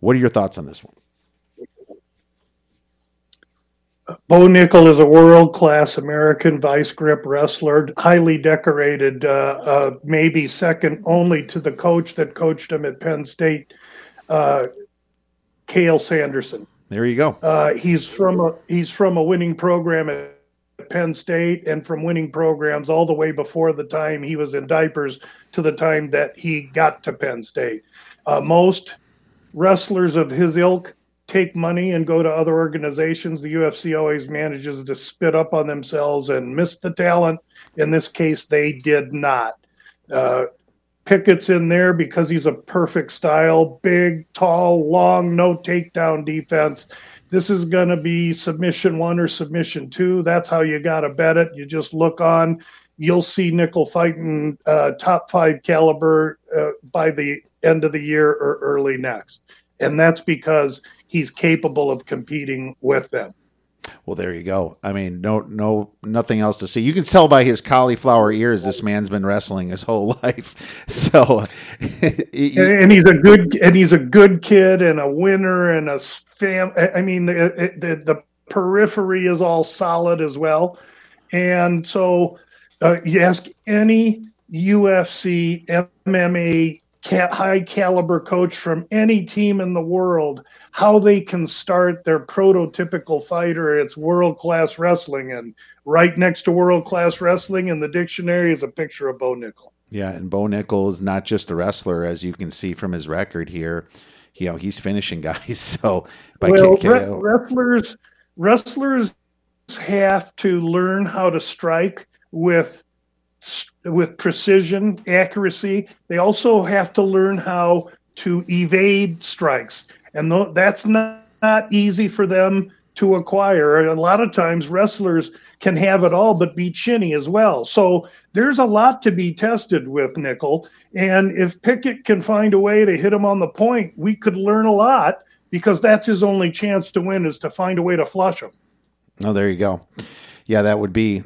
What are your thoughts on this one? Bo Nickal is a world class American vice grip wrestler, highly decorated, uh, uh, maybe second only to the coach that coached him at Penn State, uh, Sanderson. There you go. Uh, he's from a he's from a winning program at Penn State and from winning programs all the way before the time he was in diapers to the time that he got to Penn State. Uh, most wrestlers of his ilk take money and go to other organizations. The UFC always manages to spit up on themselves and miss the talent. In this case, they did not. Uh, Pickett's in there because he's a perfect style, big, tall, long, no takedown defense. This is going to be submission one or submission two. That's how you got to bet it. You just look on. You'll see Nickal fighting uh, top five caliber uh, by the end of the year or early next. And that's because he's capable of competing with them. Well, there you go. I mean, no, no, nothing else to see. You can tell by his cauliflower ears this man's been wrestling his whole [LAUGHS] life. So, [LAUGHS] he, and he's a good, and he's a good kid and a winner and a fam. I mean, the, the, the periphery is all solid as well. And so, uh, you ask any UFC, MMA high caliber coach from any team in the world how they can start their prototypical fighter. It's world class wrestling and right next to world class wrestling in the dictionary is a picture of bo Nickal. yeah and bo Nickal is not just a wrestler as you can see from his record here. You know he's finishing [LAUGHS] guys so by well, re- wrestlers wrestlers have to learn how to strike with with precision, accuracy. They also have to learn how to evade strikes, and th- that's not, not easy for them to acquire. A lot of times, wrestlers can have it all but be chinny as well. So there's a lot to be tested with Nickal. And if Pickett can find a way to hit him on the point, we could learn a lot because that's his only chance to win is to find a way to flush him. Oh, there you go. Yeah, that would be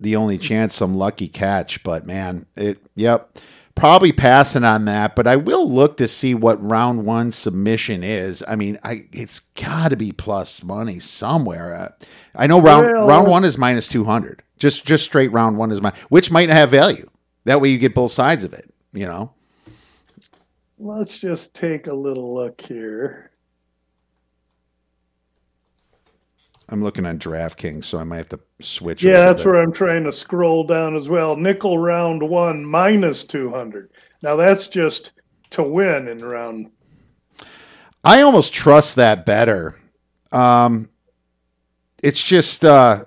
the only chance some lucky catch. But man, it yep. Probably passing on that, but I will look to see what round one submission is. I mean, I it's got to be plus money somewhere. Uh, I know round well, round one is minus two hundred. Just just straight round one is my, which might have value. That way you get both sides of it. You know. Let's just take a little look here. I'm looking on DraftKings, so I might have to switch. Yeah, that's where I'm trying to scroll down as well. Nickal round one minus 200. Now that's just to win in round. I almost trust that better. Um, it's just, uh,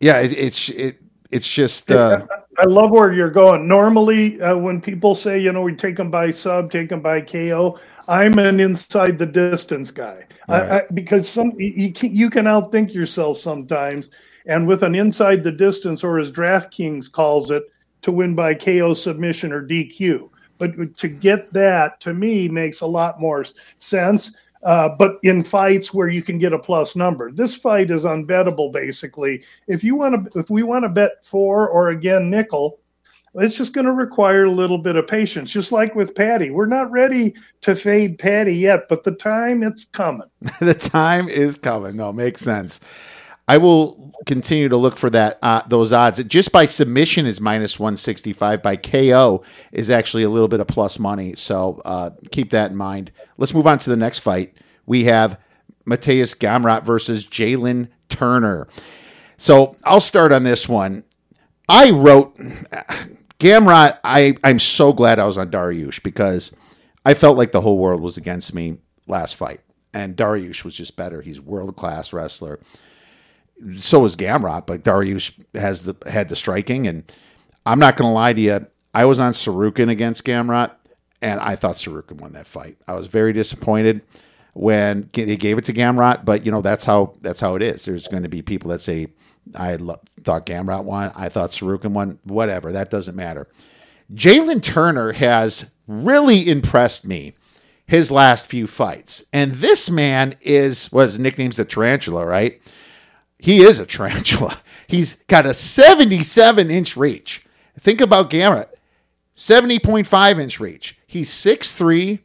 yeah, it, it's it, it's just. Uh, I love where you're going. Normally, uh, when people say, you know, we take them by sub, take them by KO, I'm an inside the distance guy right. I, I, because some you can, you can outthink yourself sometimes, and with an inside the distance or as DraftKings calls it, to win by KO submission or DQ. But to get that to me makes a lot more sense. Uh, but in fights where you can get a plus number, this fight is unbettable. Basically, if you want to, if we want to bet four or again Nickal, it's just going to require a little bit of patience, just like with Paddy. We're not ready to fade Paddy yet, but the time it's coming. [LAUGHS] the time is coming. No, makes sense. I will continue to look for that uh, those odds. Just by submission is minus one sixty five. By KO is actually a little bit of plus money. So uh, keep that in mind. Let's move on to the next fight. We have Mateusz Gamrot versus Jalin Turner. So I'll start on this one. I wrote Gamrot, I, I'm so glad I was on Dariush because I felt like the whole world was against me last fight. And Dariush was just better. He's world class wrestler. So is Gamrot, but Dariush has the had the striking. And I'm not gonna lie to you, I was on Tsarukyan against Gamrot, and I thought Tsarukyan won that fight. I was very disappointed when they gave it to Gamrot, but you know that's how that's how it is. There's going to be people that say I lo- thought Gamrot won. I thought Tsarukyan won. Whatever. That doesn't matter. Jalin Turner has really impressed me his last few fights. And this man is, was nicknames the tarantula, right? He is a tarantula. [LAUGHS] He's got a 77 inch reach. Think about Gamrot 70.5 inch reach. He's 6'3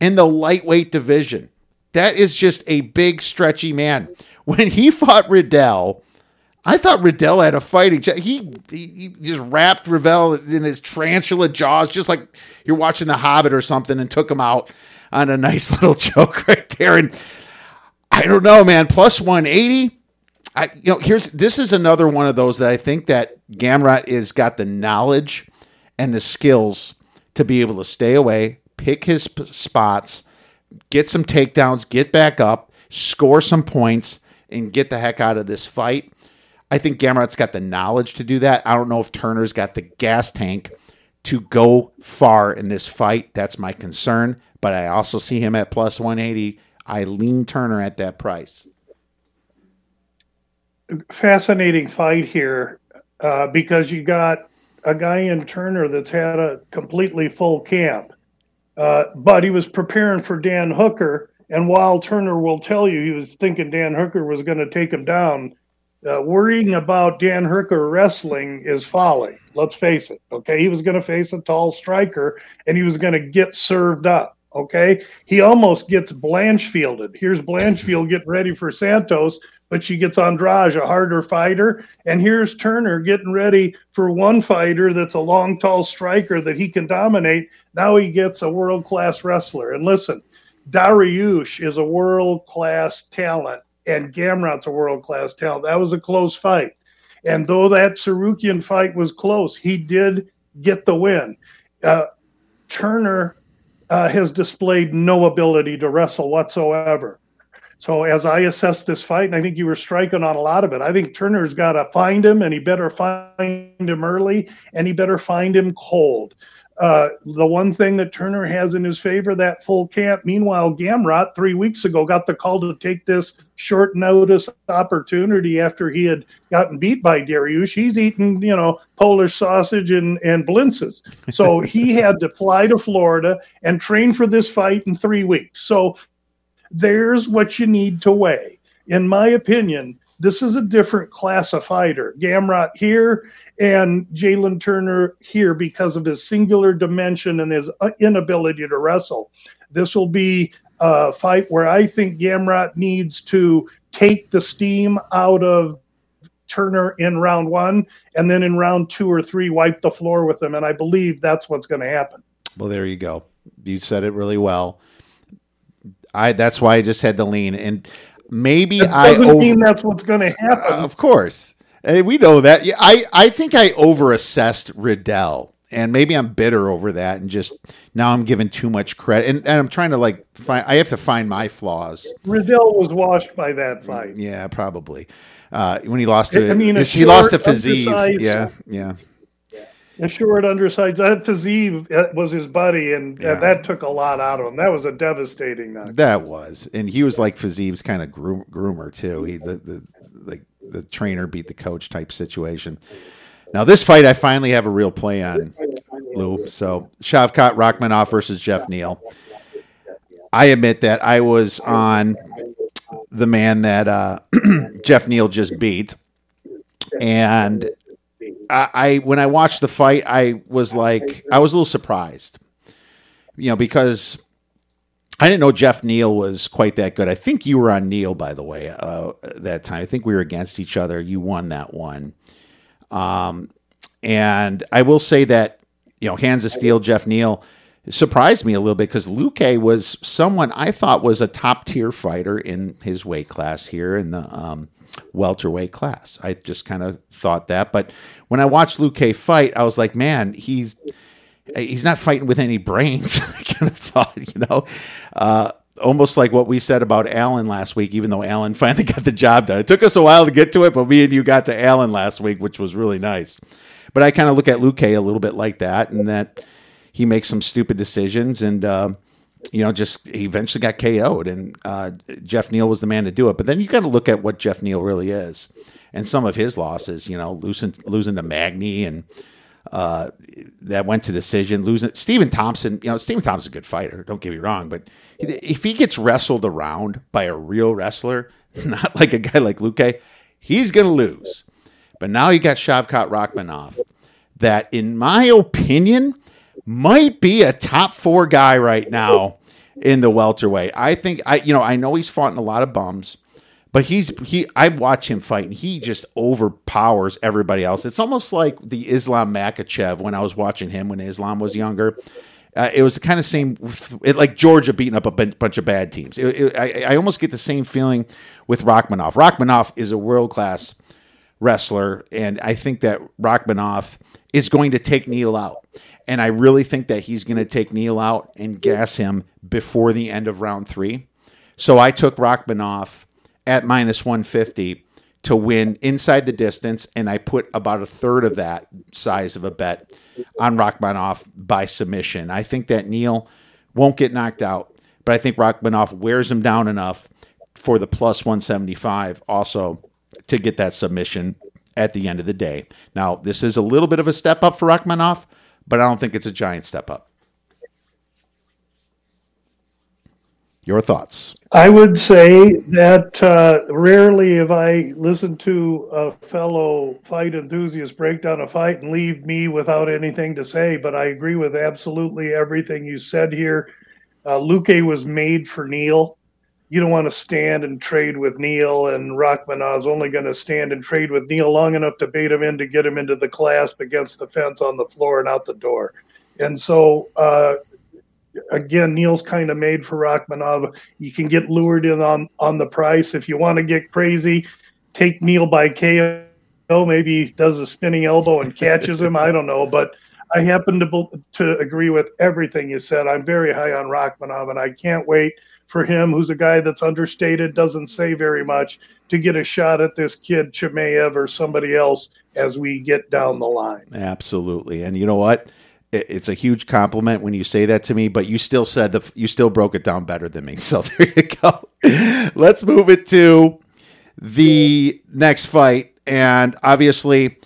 in the lightweight division. That is just a big, stretchy man. When he fought Riddell, I thought Riddell had a fighting. He, he, he just wrapped Riddell in his tarantula jaws, just like you're watching The Hobbit or something, and took him out on a nice [LAUGHS] little choke right there. And I don't know, man. Plus 180. I, you know, here's this is another one of those that I think that Gamrot is got the knowledge and the skills to be able to stay away, pick his spots, get some takedowns, get back up, score some points, and get the heck out of this fight. I think Gamrot's got the knowledge to do that. I don't know if Turner's got the gas tank to go far in this fight. That's my concern. But I also see him at plus 180. I lean Turner at that price. Fascinating fight here uh, because you got a guy in Turner that's had a completely full camp. Uh, but he was preparing for Dan Hooker. And while Turner will tell you he was thinking Dan Hooker was going to take him down, uh, worrying about Dan Hooker wrestling is folly. Let's face it. Okay. He was going to face a tall striker and he was going to get served up. Okay. He almost gets Blanchfielded. Here's Blanchfield getting ready for Santos, but she gets Andrade, a harder fighter. And here's Turner getting ready for one fighter that's a long, tall striker that he can dominate. Now he gets a world class wrestler. And listen, Dariush is a world class talent, and Gamrot's a world class talent. That was a close fight. And though that Tsarukyan fight was close, he did get the win. Uh, Turner uh, has displayed no ability to wrestle whatsoever. So as I assess this fight, and I think you were striking on a lot of it, I think Turner's got to find him, and he better find him early, and he better find him cold. Uh, the one thing that Turner has in his favor, that full camp. Meanwhile, Gamrot three weeks ago got the call to take this short notice opportunity after he had gotten beat by Dariush. He's eating, you know, Polish sausage and, and blintzes. So [LAUGHS] he had to fly to Florida and train for this fight in three weeks. So there's what you need to weigh. In my opinion, this is a different class of fighter. Gamrot here and Jalin Turner here because of his singular dimension and his uh, inability to wrestle. This will be a fight where I think Gamrot needs to take the steam out of Turner in round one, and then in round two or three, wipe the floor with him. And I believe that's what's going to happen. Well, there you go. You said it really well. I that's why I just had to lean and maybe That I doesn't over, mean that's what's going to happen. of course. And we know that. Yeah, I, I think I overassessed Riddell. And maybe I'm bitter over that and just now I'm giving too much credit. And, and I'm trying to like find I have to find my flaws. Riddell was washed by that fight. Yeah, probably. Uh, when he lost to I mean, he lost to undersized- Yeah, yeah. A short undersized that Fiziev uh, was his buddy, and uh, that took a lot out of him. That was a devastating knock. That was, and he was like Fiziev's kind of groom, groomer too. He the the like the trainer beat the coach type situation. Now this fight, I finally have a real play on Lou. So Shavkat Rakhmonov versus Geoff Neal. I admit that I was on the man that uh, [CLEARS THROAT] Geoff Neal just beat, and I, I when I watched the fight, I was like, I was a little surprised, you know, because I didn't know Geoff Neal was quite that good. I think you were on Neal, by the way, uh, that time. I think we were against each other. You won that one. Um, and I will say that, you know, hands of steel, Geoff Neal surprised me a little bit because Luque was someone I thought was a top tier fighter in his weight class here in the um, welterweight class. I just kind of thought that. But when I watched Luque fight, I was like, man, he's he's not fighting with any brains. [LAUGHS] I kind of thought, you know, uh, almost like what we said about Allen last week, even though Allen [LAUGHS] finally got the job done. It took us a while to get to it, but me and you got to Allen last week, which was really nice. But I kind of look at Luque a little bit like that, and that he makes some stupid decisions and. Uh, you know, just he eventually got KO'd, and uh, Geoff Neal was the man to do it. But then you got to look at what Geoff Neal really is, and some of his losses. You know, losing losing to Magny, and uh, that went to decision. Losing Stephen Thompson. You know, Stephen Thompson's a good fighter. Don't get me wrong, but if he gets wrestled around by a real wrestler, [LAUGHS] not like a guy like Luque, he's gonna lose. But now you got Shavkat Rakhmonov, that in my opinion might be a top four guy right now in the welterweight. I think I you know I know he's fought in a lot of bums, but he's he I watch him fight and he just overpowers everybody else. It's almost like the Islam Makhachev when I was watching him when Islam was younger. Uh, it was the kind of same, it, like Georgia beating up a bunch of bad teams. It, it, I, I almost get the same feeling with Rakhmonov. Rakhmonov is a world class wrestler, and I think that Rakhmonov is going to take Neal out. And I really think that he's going to take Neal out and gas him before the end of round three. So I took Rakhmonov at minus 150 to win inside the distance, and I put about a third of that size of a bet on Rakhmonov by submission. I think that Neal won't get knocked out, but I think Rakhmonov wears him down enough for the plus 175 also to get that submission at the end of the day. Now, this is a little bit of a step up for Rakhmonov, but I don't think it's a giant step up. Your thoughts? I would say that uh, rarely have I listened to a fellow fight enthusiast break down a fight and leave me without anything to say, but I agree with absolutely everything you said here. Uh, Luque was made for Neal. You don't want to stand and trade with Neal, and Rakhmonov's only going to stand and trade with Neal long enough to bait him in to get him into the clasp against the fence on the floor and out the door. And so uh, again, Neal's kind of made for Rakhmonov. You can get lured in on on the price if you want to get crazy. Take Neal by KO. Maybe he does a spinning elbow and catches him. I don't know, but I happen to to agree with everything you said. I'm very high on Rakhmonov, and I can't wait for him, who's a guy that's understated, doesn't say very much, to get a shot at this kid Chimaev or somebody else as we get down the line. Absolutely, and you know what? It's a huge compliment when you say that to me, but you still said the you still broke it down better than me. [LAUGHS] So there you go. Let's move it to the next fight, and obviously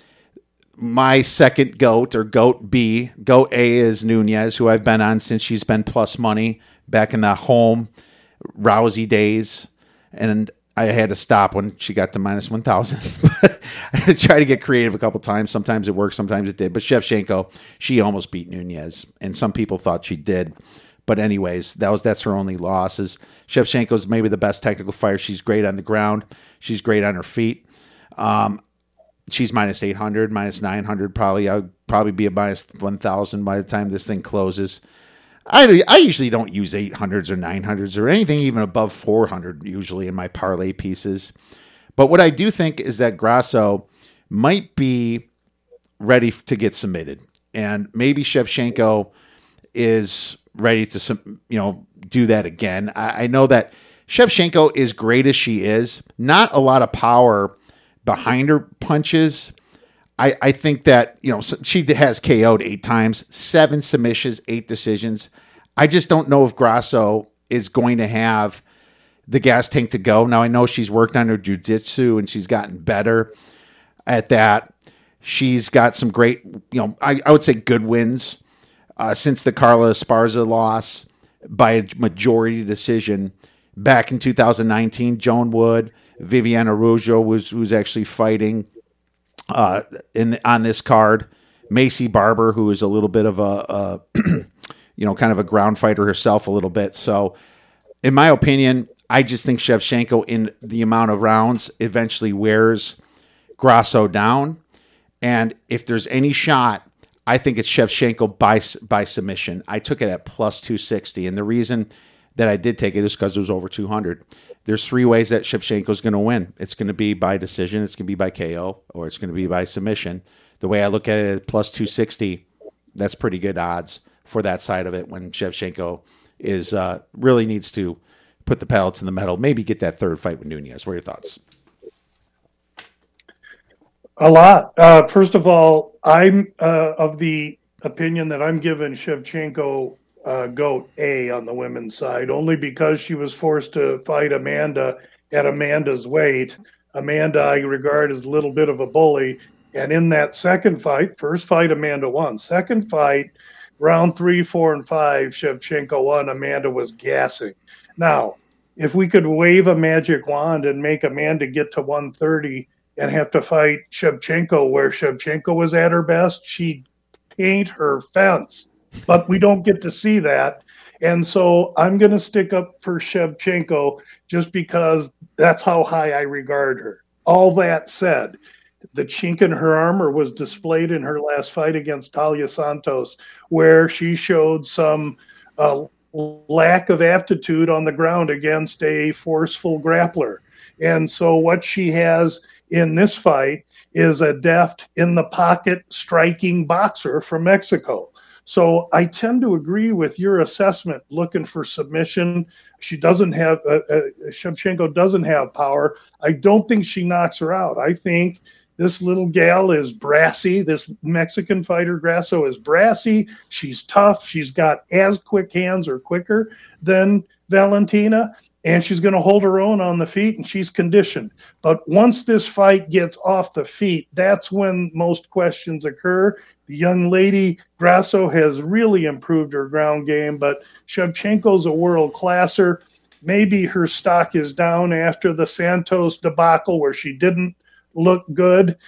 my second goat or goat B, goat A is Nunes, who I've been on since she's been plus money back in the home Rousey days, and I had to stop when she got to minus 1,000. [LAUGHS] I tried to get creative a couple times. Sometimes it worked, sometimes it did. But Shevchenko, she almost beat Nunes, and some people thought she did. But anyways, that was that's her only loss. Is Shevchenko's maybe the best technical fighter. She's great on the ground. She's great on her feet. Um, she's minus 800, minus 900 probably. I would probably be a minus 1,000 by the time this thing closes. I, I usually don't use 800s or 900s or anything even above 400 usually in my parlay pieces. But what I do think is that Grasso might be ready to get submitted. And maybe Shevchenko is ready to you know do that again. I, I know that Shevchenko is great as she is, not a lot of power behind her punches. I, I think that you know she has KO'd eight times, seven submissions, eight decisions. I just don't know if Grasso is going to have the gas tank to go. Now I know she's worked on her jujitsu and she's gotten better at that. She's got some great, you know, I, I would say good wins uh, since the Carla Esparza loss by a majority decision back in 2019. Joan Wood, Viviane Araújo was was actually fighting uh, in on this card. Maycee Barber, who is a little bit of a, a [CLEARS THROAT] you know, kind of a ground fighter herself a little bit. So, in my opinion, I just think Shevchenko, in the amount of rounds, eventually wears Grasso down. And if there's any shot, I think it's Shevchenko by by submission. I took it at plus 260, and the reason that I did take it is because it was over 200 there's three ways that Shevchenko is going to win. It's going to be by decision, it's going to be by KO, or it's going to be by submission. The way I look at it, plus 260, that's pretty good odds for that side of it when Shevchenko is uh, really needs to put the pedal to the metal, maybe get that third fight with Nunes. What are your thoughts? A lot. Uh, first of all, I'm uh, of the opinion that I'm giving Shevchenko uh, GOAT A on the women's side, only because she was forced to fight Amanda at Amanda's weight. Amanda, I regard as a little bit of a bully. And in that second fight, first fight, Amanda won. Second fight, round three, four, and five, Shevchenko won. Amanda was gassing. Now, if we could wave a magic wand and make Amanda get to 130 and have to fight Shevchenko where Shevchenko was at her best, she'd paint her fence but we don't get to see that. And so I'm going to stick up for Shevchenko just because that's how high I regard her. All that said, the chink in her armor was displayed in her last fight against Taila Santos, where she showed some uh, lack of aptitude on the ground against a forceful grappler. And so, what she has in this fight is a deft, in the pocket striking boxer from Mexico. So I tend to agree with your assessment. Looking for submission, she doesn't have uh, uh, Shevchenko doesn't have power. I don't think she knocks her out. I think this little gal is brassy. This Mexican fighter, Grasso, is brassy. She's tough. She's got as quick hands or quicker than Valentina and she's going to hold her own on the feet and she's conditioned. But once this fight gets off the feet, that's when most questions occur. The young lady Grasso has really improved her ground game, but Shevchenko's a world classer. Maybe her stock is down after the Santos debacle where she didn't look good.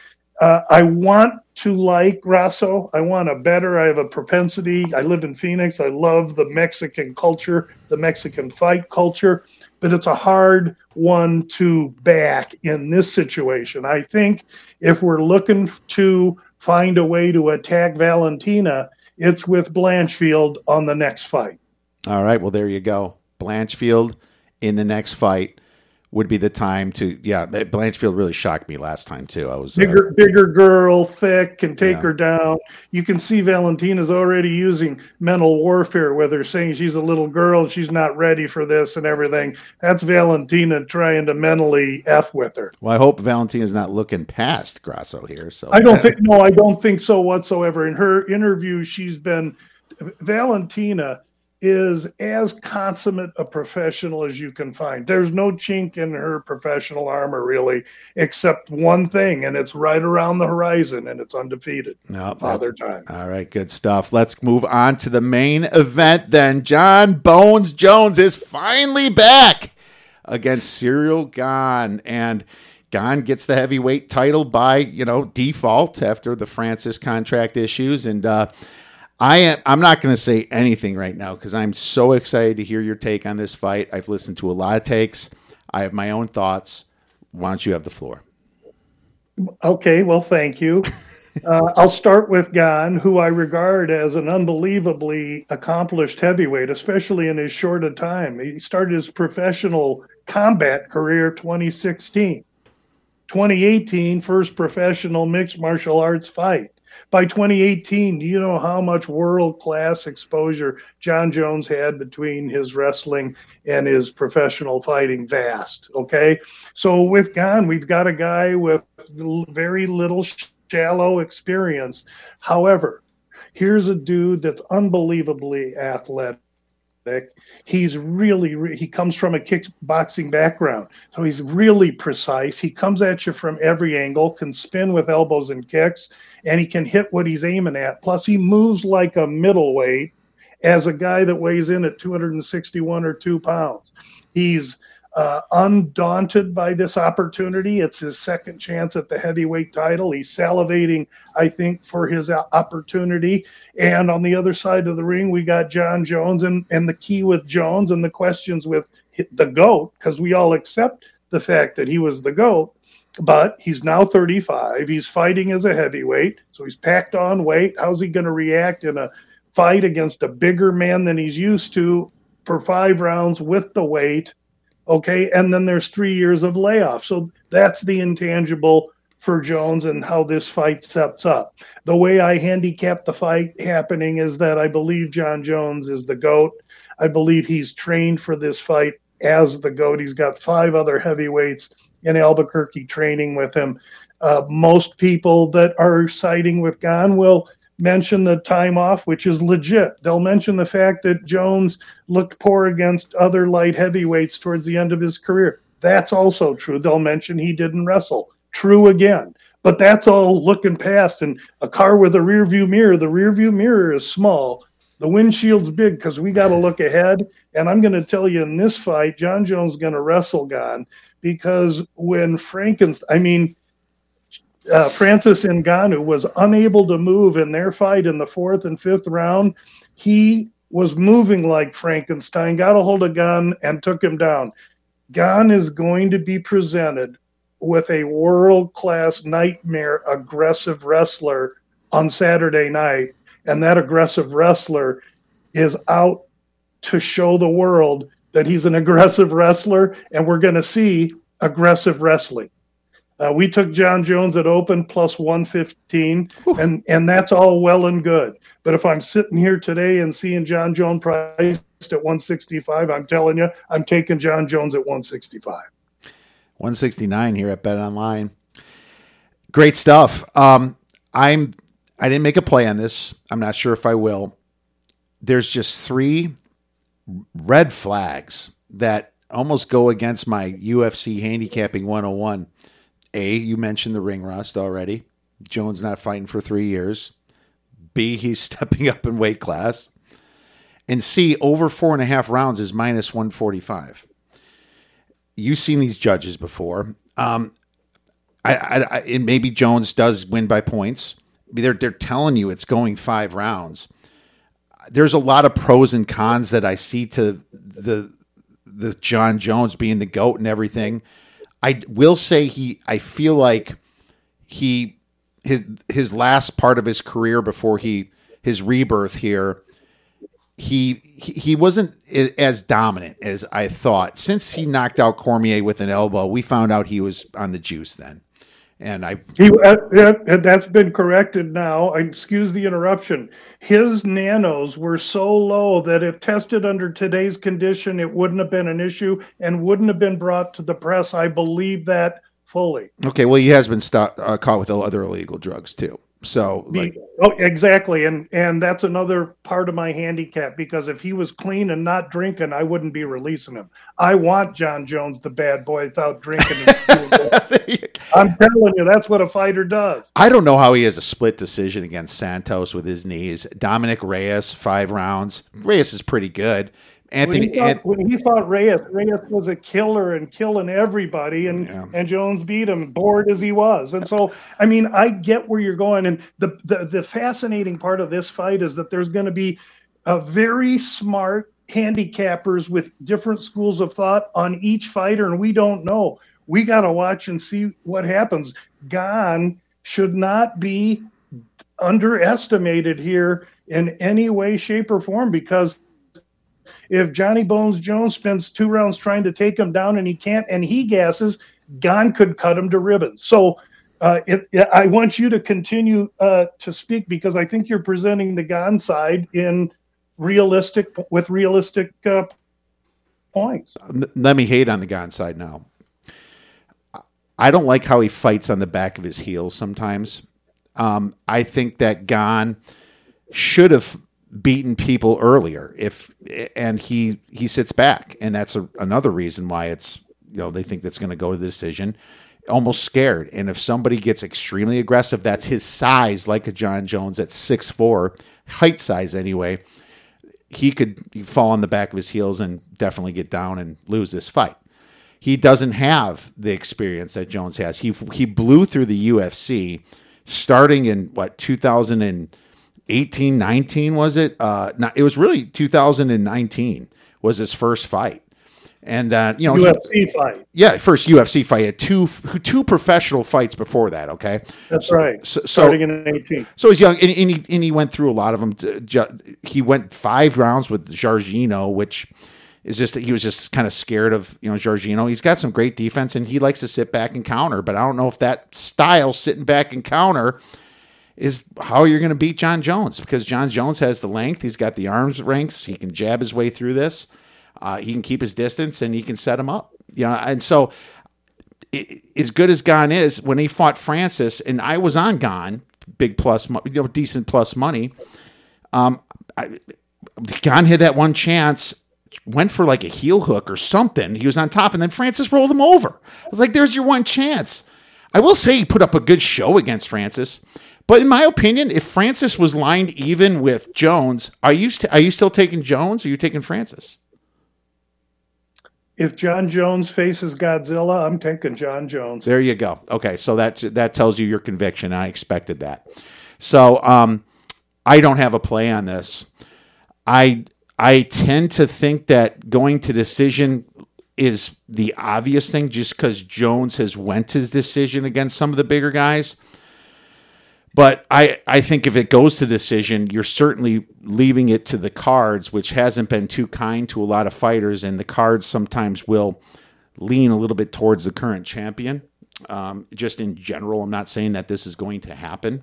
Uh, I want to like Grasso. I want a better. I have a propensity. I live in Phoenix. I love the Mexican culture, the Mexican fight culture but it's a hard one to back in this situation. I think if we're looking to find a way to attack Valentina, it's with Blanchfield on the next fight. All right. Well, there you go. Blanchfield in the next fight would be the time to yeah blanchfield really shocked me last time too. I was bigger uh, bigger girl thick can take yeah. her down. You can see valentina's already using mental warfare with her saying she's a little girl she's not ready for this and everything. That's valentina trying to mentally f with her. Well i hope valentina's not looking past grasso here so. I don't think no i don't think so whatsoever. In her interview she's been valentina is as consummate a professional as you can find. There's no chink in her professional armor, really, except one thing, and it's right around the horizon, and it's undefeated. Nope, Father time. All right, good stuff. Let's move on to the main event then. Jon Bones Jones is finally back against Ciryl Gane, and Gane gets the heavyweight title by you know default after the Francis contract issues, and uh, I am. I'm not going to say anything right now because I'm so excited to hear your take on this fight. I've listened to a lot of takes. I have my own thoughts. Why don't you have the floor? Okay. Well, thank you. [LAUGHS] Uh, I'll start with Gane, who I regard as an unbelievably accomplished heavyweight, especially in his short a time. He started his professional combat career 2016. 2018, first professional mixed martial arts fight by 2018, do you know how much world class exposure Jon Jones had between his wrestling and his professional fighting? Vast. Okay. So with Gane, we've got a guy with very little shallow experience. However, here's a dude that's unbelievably athletic He's really he comes from a kickboxing background, so he's really precise. He comes at you from every angle, can spin with elbows and kicks, and he can hit what he's aiming at. Plus, he moves like a middleweight as a guy that weighs in at 261 or two pounds. He's uh, undaunted by this opportunity. It's his second chance at the heavyweight title. He's salivating, I think, for his opportunity. And on the other side of the ring, we got Jon Jones. And, and the key with Jones and the questions with the GOAT, because we all accept the fact that he was the GOAT. But he's now 35. He's fighting as a heavyweight. So he's packed on weight. How's he going to react in a fight against a bigger man than he's used to for five rounds with the weight? Okay. And then there's three years of layoff. So that's the intangible for Jones and how this fight sets up. The way I handicap the fight happening is that I believe Jon Jones is the GOAT. I believe he's trained for this fight as the GOAT. He's got five other heavyweights in Albuquerque training with him. Uh, most people that are siding with Gane will mention the time off, which is legit. They'll mention the fact that Jones looked poor against other light heavyweights towards the end of his career. That's also true. They'll mention he didn't wrestle. True again. But that's all looking past. And a car with a rear view mirror, the rear view mirror is small. The windshield's big because we got to look ahead. And I'm going to tell you in this fight, Jon Jones going to wrestle Gane because when Frankenstein, I mean, uh, Francis Ngannou was unable to move in their fight in the fourth and fifth round. He was moving like Frankenstein, got a hold of Gane and took him down. Gane is going to be presented with a world class nightmare aggressive wrestler on Saturday night. And that aggressive wrestler is out to show the world that he's an aggressive wrestler. And we're going to see aggressive wrestling. Uh, we took Jon Jones at open plus 115, and, and that's all well and good. But if I'm sitting here today and seeing Jon Jones priced at 165, I'm telling you, I'm taking Jon Jones at 165. 169 here at Bet Online. Great stuff. Um, I'm I didn't make a play on this. I'm not sure if I will. There's just three red flags that almost go against my UFC handicapping 101. A, you mentioned the ring rust already. Jones not fighting for three years. B, he's [LAUGHS] stepping up in weight class. And C, over four and a half rounds is minus 145. You've seen these judges before. Um, I, I, I and maybe Jones does win by points. They're they're telling you it's going five rounds. There's a lot of pros and cons that I see to the the Jon Jones being the goat and everything. I will say he. I feel like he his his last part of his career before he his rebirth here. He he wasn't as dominant as I thought. Since he knocked out Cormier with an elbow, we found out he was on the juice then. And I he uh, that's been corrected now. Excuse the interruption. His nanos were so low that if tested under today's condition, it wouldn't have been an issue and wouldn't have been brought to the press. I believe that fully. Okay, well, he has been stopped, uh, caught with other illegal drugs too. So, like, oh, exactly, and and that's another part of my handicap because if he was clean and not drinking, I wouldn't be releasing him. I want Jon Jones, the bad boy, without drinking. [LAUGHS] I'm telling you, that's what a fighter does. I don't know how he has a split decision against Santos with his knees. Dominick Reyes, five rounds. Reyes is pretty good. Anthony, when he, fought, when he fought Reyes, Reyes was a killer and killing everybody, and yeah. and Jones beat him, bored as he was. And so, I mean, I get where you're going, and the the, the fascinating part of this fight is that there's going to be a very smart handicappers with different schools of thought on each fighter, and we don't know. We got to watch and see what happens. Gane should not be underestimated here in any way, shape, or form because if Johnny Bones Jones spends two rounds trying to take him down and he can't, and he gasses, Gane could cut him to ribbons. So uh, it, it, I want you to continue uh, to speak because I think you're presenting the Gane side in realistic with realistic uh, points. Let me hate on the Gane side now. I don't like how he fights on the back of his heels sometimes. Um, I think that Gane should have beaten people earlier if and he he sits back. And that's a, another reason why it's you know they think that's going to go to the decision. Almost scared. And if somebody gets extremely aggressive that's his size like a Jon Jones at six four height size anyway he could fall on the back of his heels and definitely get down and lose this fight. He doesn't have the experience that Jones has. He he blew through the UFC starting in what 2000 and 18, 19 was it? Uh, not, it was really 2019 was his first fight. And uh, you know, UFC he, fight. Yeah, first UFC fight. He had two two professional fights before that. Okay, that's so, right. So, Starting in eighteen. So he's young, and, and, he and he went through a lot of them. To, he went five rounds with Jairzinho, which is just that he was just kind of scared of you know Jairzinho. He's got some great defense, and he likes to sit back and counter. But I don't know if that style, sitting back and counter, is how you're going to beat Jon Jones because Jon Jones has the length, he's got the arms ranks, he can jab his way through this, uh, he can keep his distance, and he can set him up. You know, and so it, as good as Gane is, when he fought Francis, and I was on Gane, big plus, you know, decent plus money. Um, I, Gane had that one chance, went for like a heel hook or something. He was on top, and then Francis rolled him over. I was like, "There's your one chance." I will say he put up a good show against Francis. But in my opinion, if Francis was lined even with Jones, are you st- are you still taking Jones? Or are you taking Francis? If Jon Jones faces Godzilla, I'm taking Jon Jones. There you go. Okay, so that that tells you your conviction. I expected that. So um, I don't have a play on this. I I tend to think that going to decision is the obvious thing, just because Jones has went his decision against some of the bigger guys. But I, I think if it goes to decision, you're certainly leaving it to the cards, which hasn't been too kind to a lot of fighters. And the cards sometimes will lean a little bit towards the current champion. Um, just in general, I'm not saying that this is going to happen,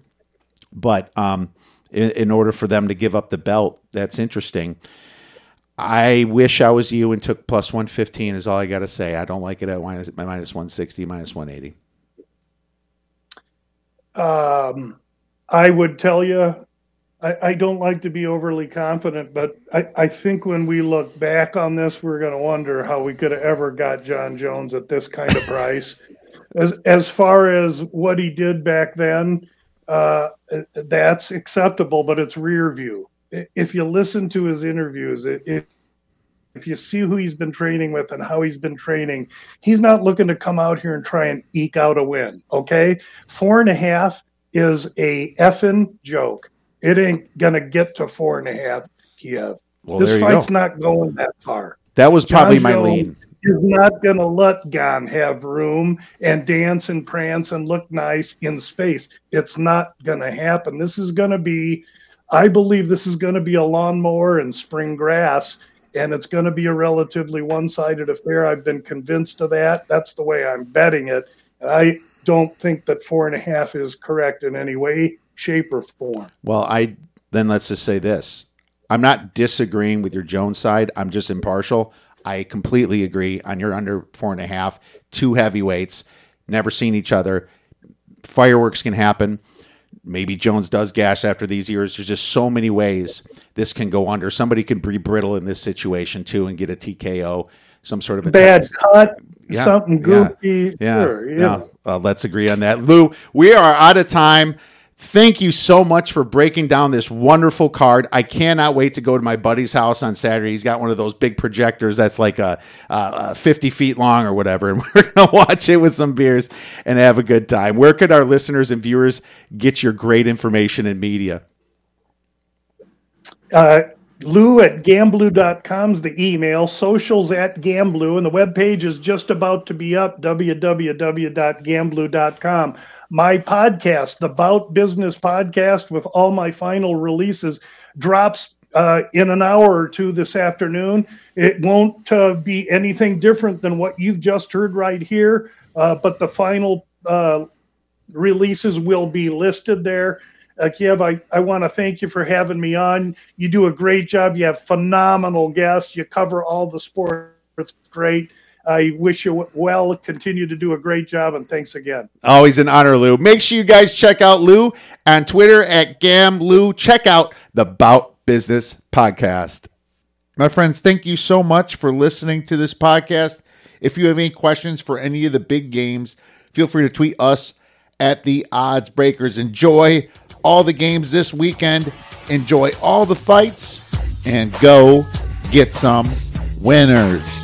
but um, in, in order for them to give up the belt, that's interesting. I wish I was you and took plus 115 is all I got to say. I don't like it at minus, minus 160, minus 180. Um, I would tell you, I, I don't like to be overly confident, but I, I think when we look back on this, we're going to wonder how we could have ever got Jon Jones at this kind of price. as as far as what he did back then, uh, that's acceptable, but it's rear view. If you listen to his interviews, it if you see who he's been training with and how he's been training, he's not looking to come out here and try and eke out a win. Okay. Four and a half is a effing joke. It ain't to get to four and a half, Kiev. Well, this fight's go. not going that far. That was probably Jon my Jones lead. Is not to let Gane have room and dance and prance and look nice in space. It's not to happen. This is to be, I believe, this is to be a lawnmower and spring grass and it's going to be a relatively one-sided affair. I've been convinced of that. That's the way I'm betting it. I don't think that four and a half is correct in any way, shape, or form. Well, I then let's just say this: I'm not disagreeing with your Jones side. I'm just impartial. I completely agree on your under four and a half. Two heavyweights, never seen each other. Fireworks can happen maybe Jones does gash after these years. There's just so many ways this can go under. Somebody can be brittle in this situation too and get a TKO, some sort of a bad cut, yeah, something goofy. Yeah, sure, yeah. yeah. Uh, let's agree on that. Lou, we are out of time. Thank you so much for breaking down this wonderful card. I cannot wait to go to my buddy's house on Saturday. He's got one of those big projectors that's like a, a 50 feet long or whatever, [LAUGHS] and we're going to watch it with some beers and have a good time. Where could our listeners and viewers get your great information and media? Uh, Lou at gamblou.com is the email, socials at gamblou, and the webpage is just about to be up, www.gamblou.com my podcast, the Bout Business podcast, with all my final releases, drops uh, in an hour or two this afternoon. It won't uh, be anything different than what you've just heard right here, uh, but the final uh, releases will be listed there. Uh, Kiev, I, I want to thank you for having me on. You do a great job. You have phenomenal guests. You cover all the sports. It's great. I wish you well. Continue to do a great job, and thanks again. Always an honor, Lou. Make sure you guys check out Lou on Twitter at GambLou. Check out the Bout Business podcast. My friends, thank you so much for listening to this podcast. If you have any questions for any of the big games, feel free to tweet us at the Odds Breakers. Enjoy all the games this weekend. Enjoy all the fights and go get some winners.